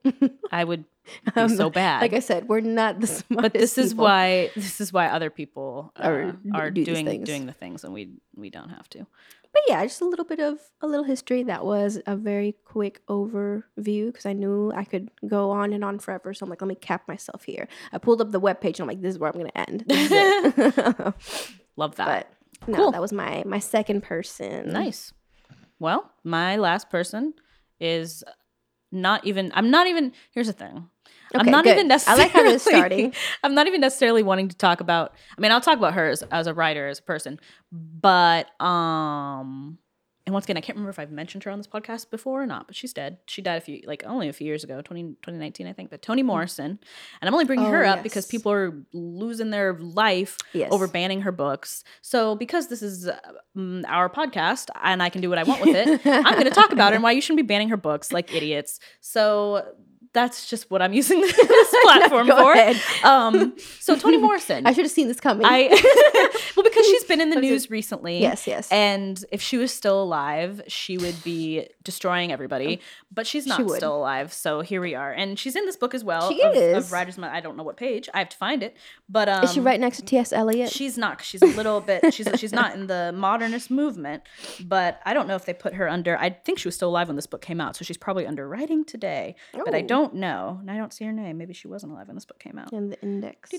I would be I'm so bad. Like I said, we're not the smartest. but this is people. why this is why other people uh, Or are, do doing doing the things and we we don't have to. But yeah, just a little bit of a little history. That was a very quick overview because I knew I could go on and on forever. So I'm like, let me cap myself here. I pulled up the webpage and I'm like, this is where I'm gonna end. This is it. Love that. but no, Cool. that was my my second person. Nice. Well, my last person is not even. I'm not even. Here's the thing. I'm Okay, not good. even I necessarily. like how this is starting. I'm not even necessarily wanting to talk about. I mean, I'll talk about her as, as a writer, as a person, but um, and once again, I can't remember if I've mentioned her on this podcast before or not. But she's dead. She died a few, like only a few years ago, 20, 2019, I think. But Toni Morrison, and I'm only bringing Mm. Oh, her up because people are losing their life Yes. over banning her books. So because this is uh, mm, our podcast and I can do what I want with it, I'm going to talk about her and why you shouldn't be banning her books like idiots. So that's just what I'm using this platform Go for. Um, so Toni Morrison, I should have seen this coming. I well because she's been in the news recently. yes, yes. And if she was still alive, she would be destroying everybody. But she's not She still alive, so here we are. And she's in this book as well. She of, is. of Month. I don't know what page. I have to find it. But um, is she right next to T.S. Eliot? She's not. 'cause She's a little bit. She's she's not in the modernist movement. But I don't know if they put her under. I think she was still alive when this book came out, so she's probably under writing today. But I Oh. Don't know, and I don't see her name. Maybe she wasn't alive when this book came out. in the index.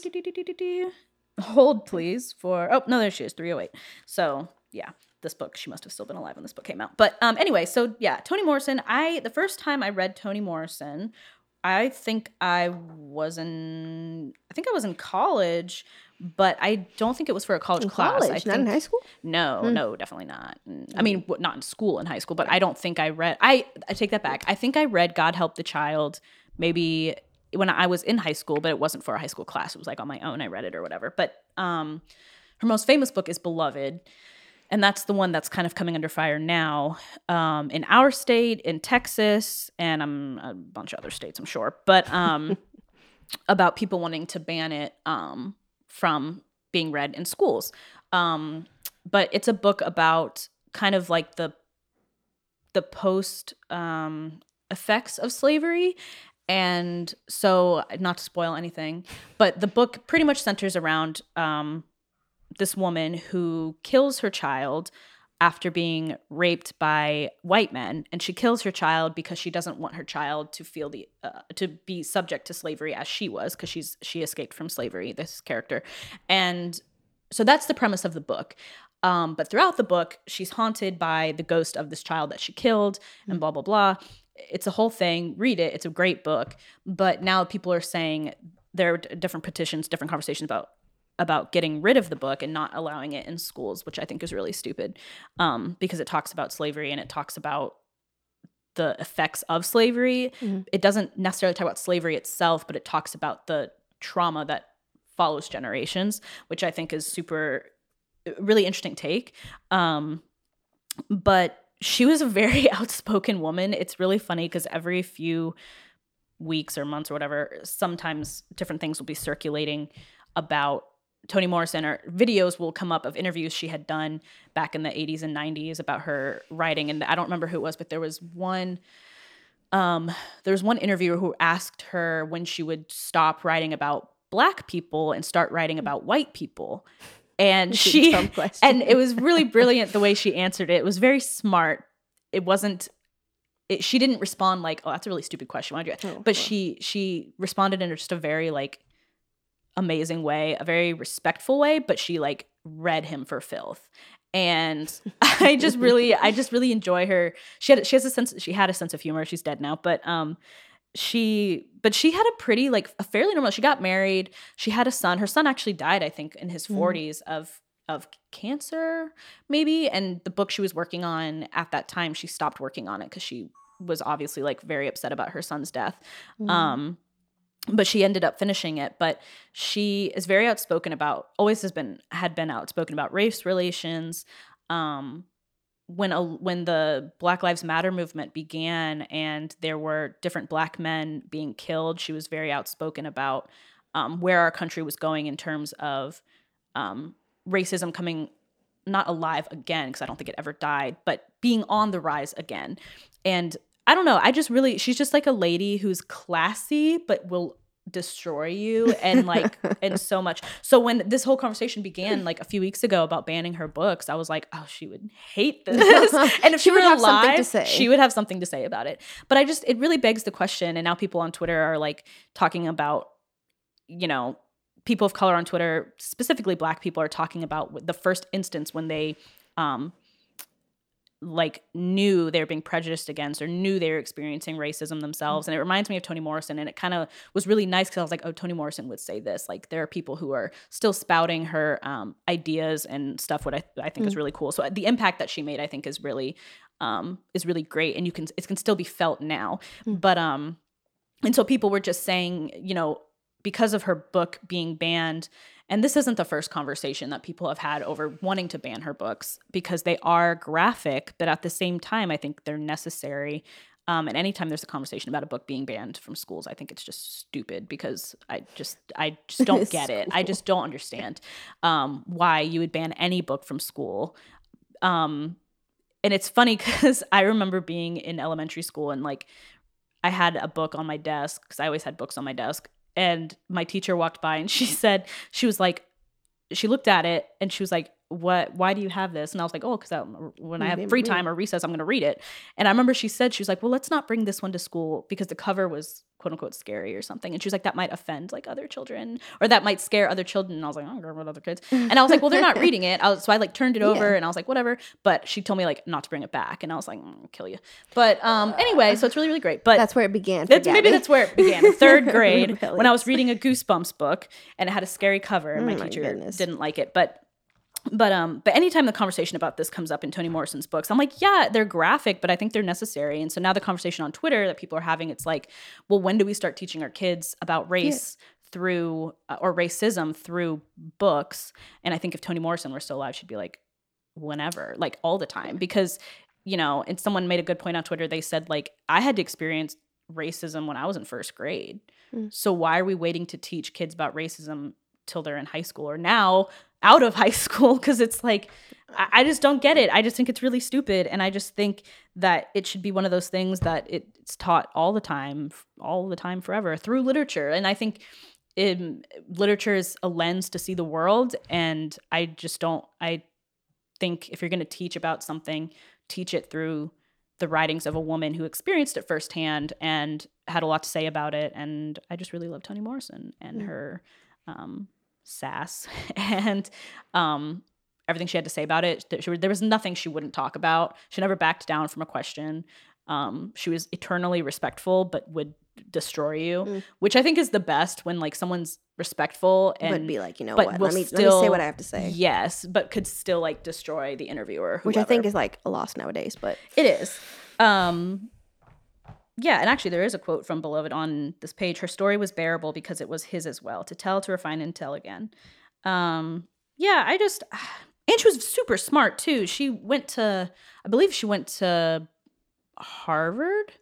Hold please for. Oh no, there she is. Three oh eight. So yeah. This book, she must have still been alive when this book came out. But um, anyway, so yeah, Toni Morrison. I the first time I read Toni Morrison, I think I was in I think I was in college, but I don't think it was for a college In class. college, I not in high school. No, Hmm. no, definitely not. Mm, I mean, not in school in high school, but I don't think I read. I I take that back. I think I read God Help the Child maybe when I was in high school, but it wasn't for a high school class. It was like on my own. I read it or whatever. But um, her most famous book is Beloved, and that's the one that's kind of coming under fire now um, in our state, in Texas, and um, a bunch of other states, I'm sure. But um, about people wanting to ban it um, from being read in schools. Um, but it's a book about kind of like the the post um, effects of slavery. And so, not to spoil anything, but the book pretty much centers around um, this woman who kills her child after being raped by white men and she kills her child because she doesn't want her child to feel the uh, to be subject to slavery as she was because she's she escaped from slavery this character. And so that's the premise of the book. Um, but throughout the book she's haunted by the ghost of this child that she killed and blah blah blah. It's a whole thing. Read it. It's a great book. But now people are saying there are different petitions different conversations about about getting rid of the book and not allowing it in schools, which I think is really stupid um, because it talks about slavery and it talks about the effects of slavery. Mhm. It doesn't necessarily talk about slavery itself, but it talks about the trauma that follows generations, which I think is super, really interesting take. Um, but she was a very outspoken woman. It's really funny because every few weeks or months or whatever, sometimes different things will be circulating about Toni Morrison or videos will come up of interviews she had done back in the 80s and 90s about her writing. And I don't remember who it was, but there was one. Um, there was one interviewer who asked her when she would stop writing about black people and start writing about white people. And she and it was really brilliant the way she answered it. It was very smart. It wasn't it, she didn't respond like, "Oh, that's a really stupid question." Why do you? Oh, but she she responded in just a very like amazing way, a very respectful way, but she like read him for filth. And I just really I just really enjoy her. She had she has a sense she had a sense of humor. She's dead now, but um she but she had a pretty like a fairly normal she got married she had a son her son actually died i think in his 40s mm. of of cancer maybe and the book she was working on at that time she stopped working on it because she was obviously like very upset about her son's death mm. um but she ended up finishing it but she is very outspoken about always has been had been outspoken about race relations um when a, when the Black Lives Matter movement began and there were different black men being killed, she was very outspoken about um, where our country was going in terms of um, racism coming not alive again because I don't think it ever died, but being on the rise again. And I don't know, I just really she's just like a lady who's classy but will destroy you and like and so much. So when this whole conversation began like a few weeks ago about banning her books i was like oh she would hate this. And if she, she were alive she would have something to say about it. But i just it really begs the question and now people on twitter are like talking about you know people of color on twitter specifically black people are talking about the first instance when they um like knew they were being prejudiced against or knew they were experiencing racism themselves. And it reminds me of Toni Morrison. And it kind of was really nice because I was like, oh, Toni Morrison would say this. Like there are people who are still spouting her um, ideas and stuff. What I, I think mm. is really cool. So the impact that she made, I think, is really um, is really great. And you can it can still be felt now. Mm. But um, and so people were just saying, you know, because of her book being banned and this isn't the first conversation that people have had over wanting to ban her books because they are graphic, but at the same time, I think they're necessary. Um, and anytime there's a conversation about a book being banned from schools, I think it's just stupid because I just I just don't get it. I just don't understand um, why you would ban any book from school. Um, and it's funny because I remember being in elementary school and like I had a book on my desk because I always had books on my desk, and my teacher walked by and she said she was like she looked at it and she was like what why do you have this and i was like oh because when i have free time or recess i'm going to read it and i remember she said she was like well let's not bring this one to school because the cover was quote unquote scary or something. And she was like, that might offend like other children or that might scare other children. And I was like, I don't care about other kids. And I was like, well, they're not reading it. I was, so I like turned it over yeah. and I was like, whatever. But she told me like not to bring it back. And I was like, mm, kill you. But um, anyway, so it's really, really great. But that's where it began. maybe that's where it began. Third grade when I was reading a Goosebumps book and it had a scary cover and my oh teacher my didn't like it. But but um but anytime the conversation about this comes up in toni morrison's books i'm like yeah they're graphic but i think they're necessary. And so now the conversation on twitter that people are having it's like well when do we start teaching our kids about race yeah. through uh, or racism through books? And i think if toni morrison were still alive she'd be like whenever like all the time. Because you know and someone made a good point on twitter. They said like i had to experience racism when i was in first grade. Mm. so why are we waiting to teach kids about racism till they're in high school or now out of high school because it's like I, I, just don't get it i just think it's really stupid and i just think that it should be one of those things that it's taught all the time all the time forever through literature and i think in, literature is a lens to see the world and i just don't i think if you're going to teach about something teach it through the writings of a woman who experienced it firsthand and had a lot to say about it and i just really love toni morrison and mm. her um, sass and um, everything she had to say about it. There was nothing she wouldn't talk about. She never backed down from a question. Um, she was eternally respectful, but would destroy you, mm. which I think is the best when like someone's respectful and would be like, you know what, let me, still, let me say what I have to say. Yes, but could still like destroy the interviewer, which I think is like a loss nowadays. But it is. Um, yeah, and actually, there is a quote from Beloved on this page. Her story was bearable because it was his as well to tell, to refine, and tell again. Um, yeah, I just, and she was super smart too. She went to, I believe she went to Harvard.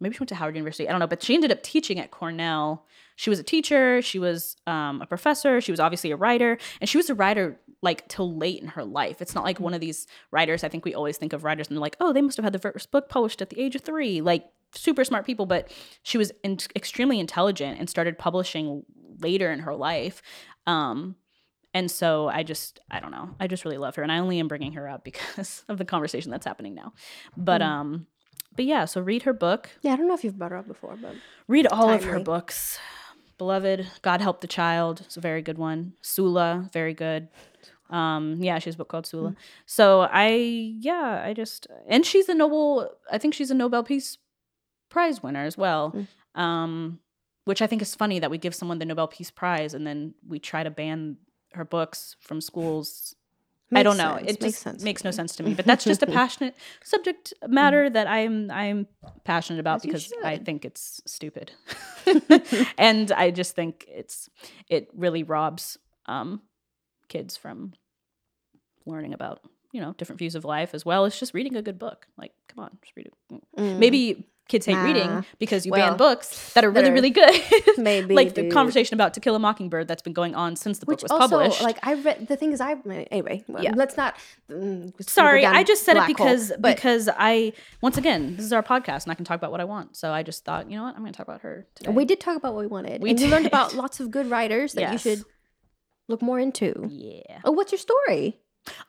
maybe she went to Howard University. I don't know, but she ended up teaching at Cornell. She was a teacher. She was um, a professor. She was obviously a writer, and she was a writer like till late in her life. It's not like one of these writers. I think we always think of writers and they're like, oh, they must have had the first book published at the age of three. Like super smart people, but she was in- extremely intelligent and started publishing later in her life. Um, and so I just, I don't know, I just really love her, and I only am bringing her up because of the conversation that's happening now. But Mm. um, but yeah, so read her book, Yeah, I don't know if you've brought her up before, but read all of her books. Beloved, God Help the Child is a very good one. Sula, very good. Um, yeah, she has a book called Sula. So I, yeah, I just, and she's a Nobel, I think she's a Nobel Peace Prize winner as well. Mm. Um, which I think is funny that we give someone the Nobel Peace Prize and then we try to ban her books from schools. I don't know. sense, It makes just sense makes no sense to me. But that's just a passionate subject matter that I'm I'm passionate about As because I think it's stupid, and I just think it's it really robs um, kids from learning about you know different views of life as well as just reading a good book. Like, come on, just read it. Mm. Maybe kids hate Nah. reading because you Well, ban books that are really really good. maybe like the conversation about To Kill a Mockingbird that's been going on since the Which book was also, published. like I read the thing is, I anyway. well, Yeah. let's not. mm, Sorry, I just said it black hole, because because I once again this is our podcast and I can talk about what I want. So I just thought, you know what, I'm going to talk about her today. we did talk about what we wanted. We and we learned about lots of good writers that you should look more into. yeah. Oh, what's your story?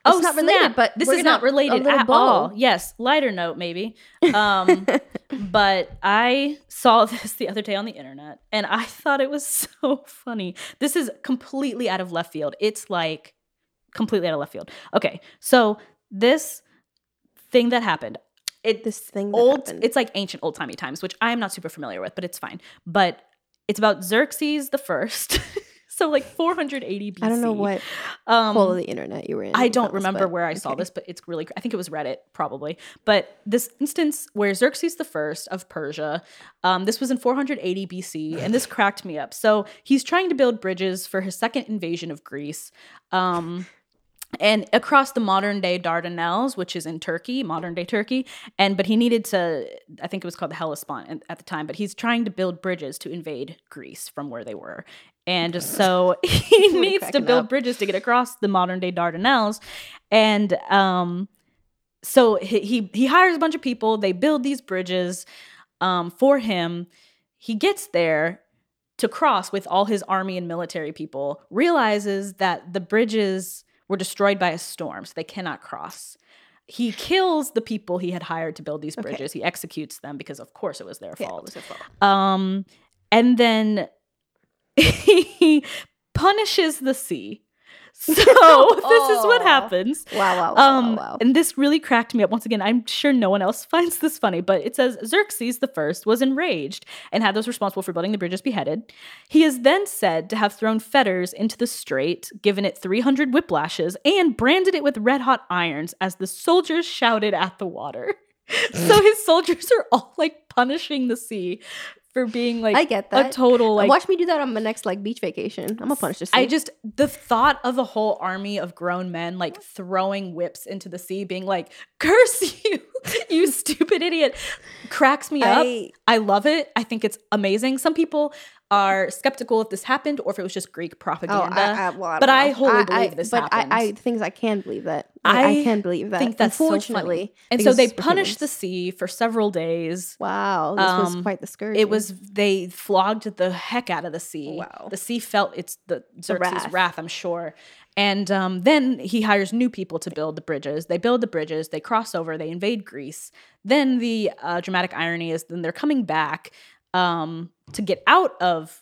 Oh, It's not related, but this is not related at all. Yes, lighter note maybe. Um, but I saw this the other day on the internet and I thought it was so funny. This is completely out of left field. It's like completely out of left field. Okay, so this thing that happened, it This thing old happened. it's like ancient old timey times which i am not super familiar with but it's fine but it's about xerxes the first so like 480 bc I don't know what um hole of the internet you were in. I don't remember where I saw this, but it's really, I think it was Reddit probably. But this instance where Xerxes the First of Persia, um, this was in 480 BC, and this cracked me up. So he's trying to build bridges for his second invasion of Greece. Um, and across the modern day Dardanelles, which is in Turkey, modern day Turkey, and but he needed to, I think it was called the Hellespont at the time, but he's trying to build bridges to invade Greece from where they were, and so he needs to build up. bridges to get across the modern day Dardanelles, and um, so he he, he hires a bunch of people. They build these bridges um, for him. He gets there to cross with all his army and military people. Realizes that the bridges were destroyed by a storm, so they cannot cross. He kills the people he had hired to build these Okay. bridges. He executes them because, of course, it was their Yeah, it fault. was their fault. Um, and then he punishes the sea. So this is what happens. Wow, wow, wow, Um, wow, wow. and this really cracked me up. Once again, I'm sure no one else finds this funny, but it says Xerxes the first was enraged and had those responsible for building the bridges beheaded. He is then said to have thrown fetters into the strait, given it 300 whiplashes, and branded it with red hot irons as the soldiers shouted at the water. so his soldiers are all like punishing the sea for being like I get that. a total like Watch me do that on my next like beach vacation. I'm gonna punish this. I just the thought of a whole army of grown men like throwing whips into the sea, being like, "Curse you, you stupid idiot," cracks me up. I- I love it. I think it's amazing. Some people are skeptical if this happened or if it was just Greek Oh, propaganda. I, I, well, I but don't I know. wholly believe this but happened. I, I things I can believe that. I, can believe that. think that's so funny. and so they punished the sea for several days. Wow, this was Um, quite the scourge. It was they flogged the heck out of the sea. Wow. The sea felt it's the Xerxes' wrath. wrath. I'm sure. And um, then he hires new people to build the bridges. They build the bridges. They cross over. They invade Greece. Then the uh, dramatic irony is then they're coming back um, to get out of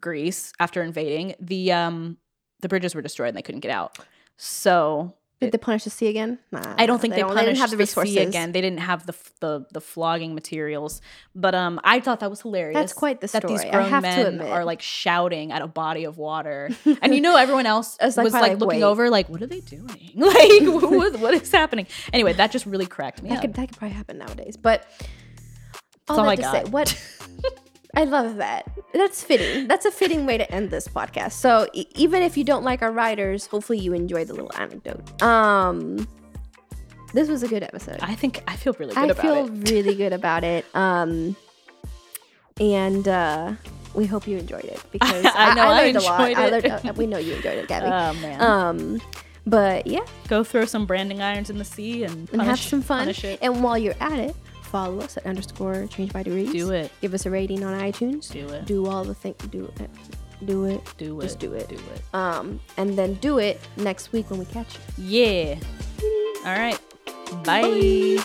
Greece after invading. The um, the bridges were destroyed and they couldn't get out. So Did they punish the sea again? Nah, I don't think they, don't- didn't have the resources sea again. They didn't have the, the the flogging materials. But um, I thought that was hilarious. That's quite the That these story, I grown men are like shouting at a body of water, and you know everyone else was like like, looking wait. over, like, what are they doing? Like, what, what is happening? Anyway, that just really cracked me That up. could that could probably happen nowadays. But all all I to got. say, what I love that. That's fitting. That's a fitting way to end this podcast. So e- even if you don't like our writers, hopefully you enjoyed the little anecdote. Um, this was a good episode. I think I feel really good about it. I about feel it. really good about it. Um, and uh, we hope you enjoyed it because I know I learned a lot. enjoyed I learned, uh, we know you enjoyed it, Gabby. Oh man. um, but yeah, Go throw some branding irons in the sea and, and have some fun. it. And while you're at it, follow us at underscore change by degrees. Do it. Give us a rating on iTunes. Do it. Do all the thing. Do it. Do it. Do it. Just do it. Do it. Um, and then do it next week when we catch you. Yeah. All right. Bye.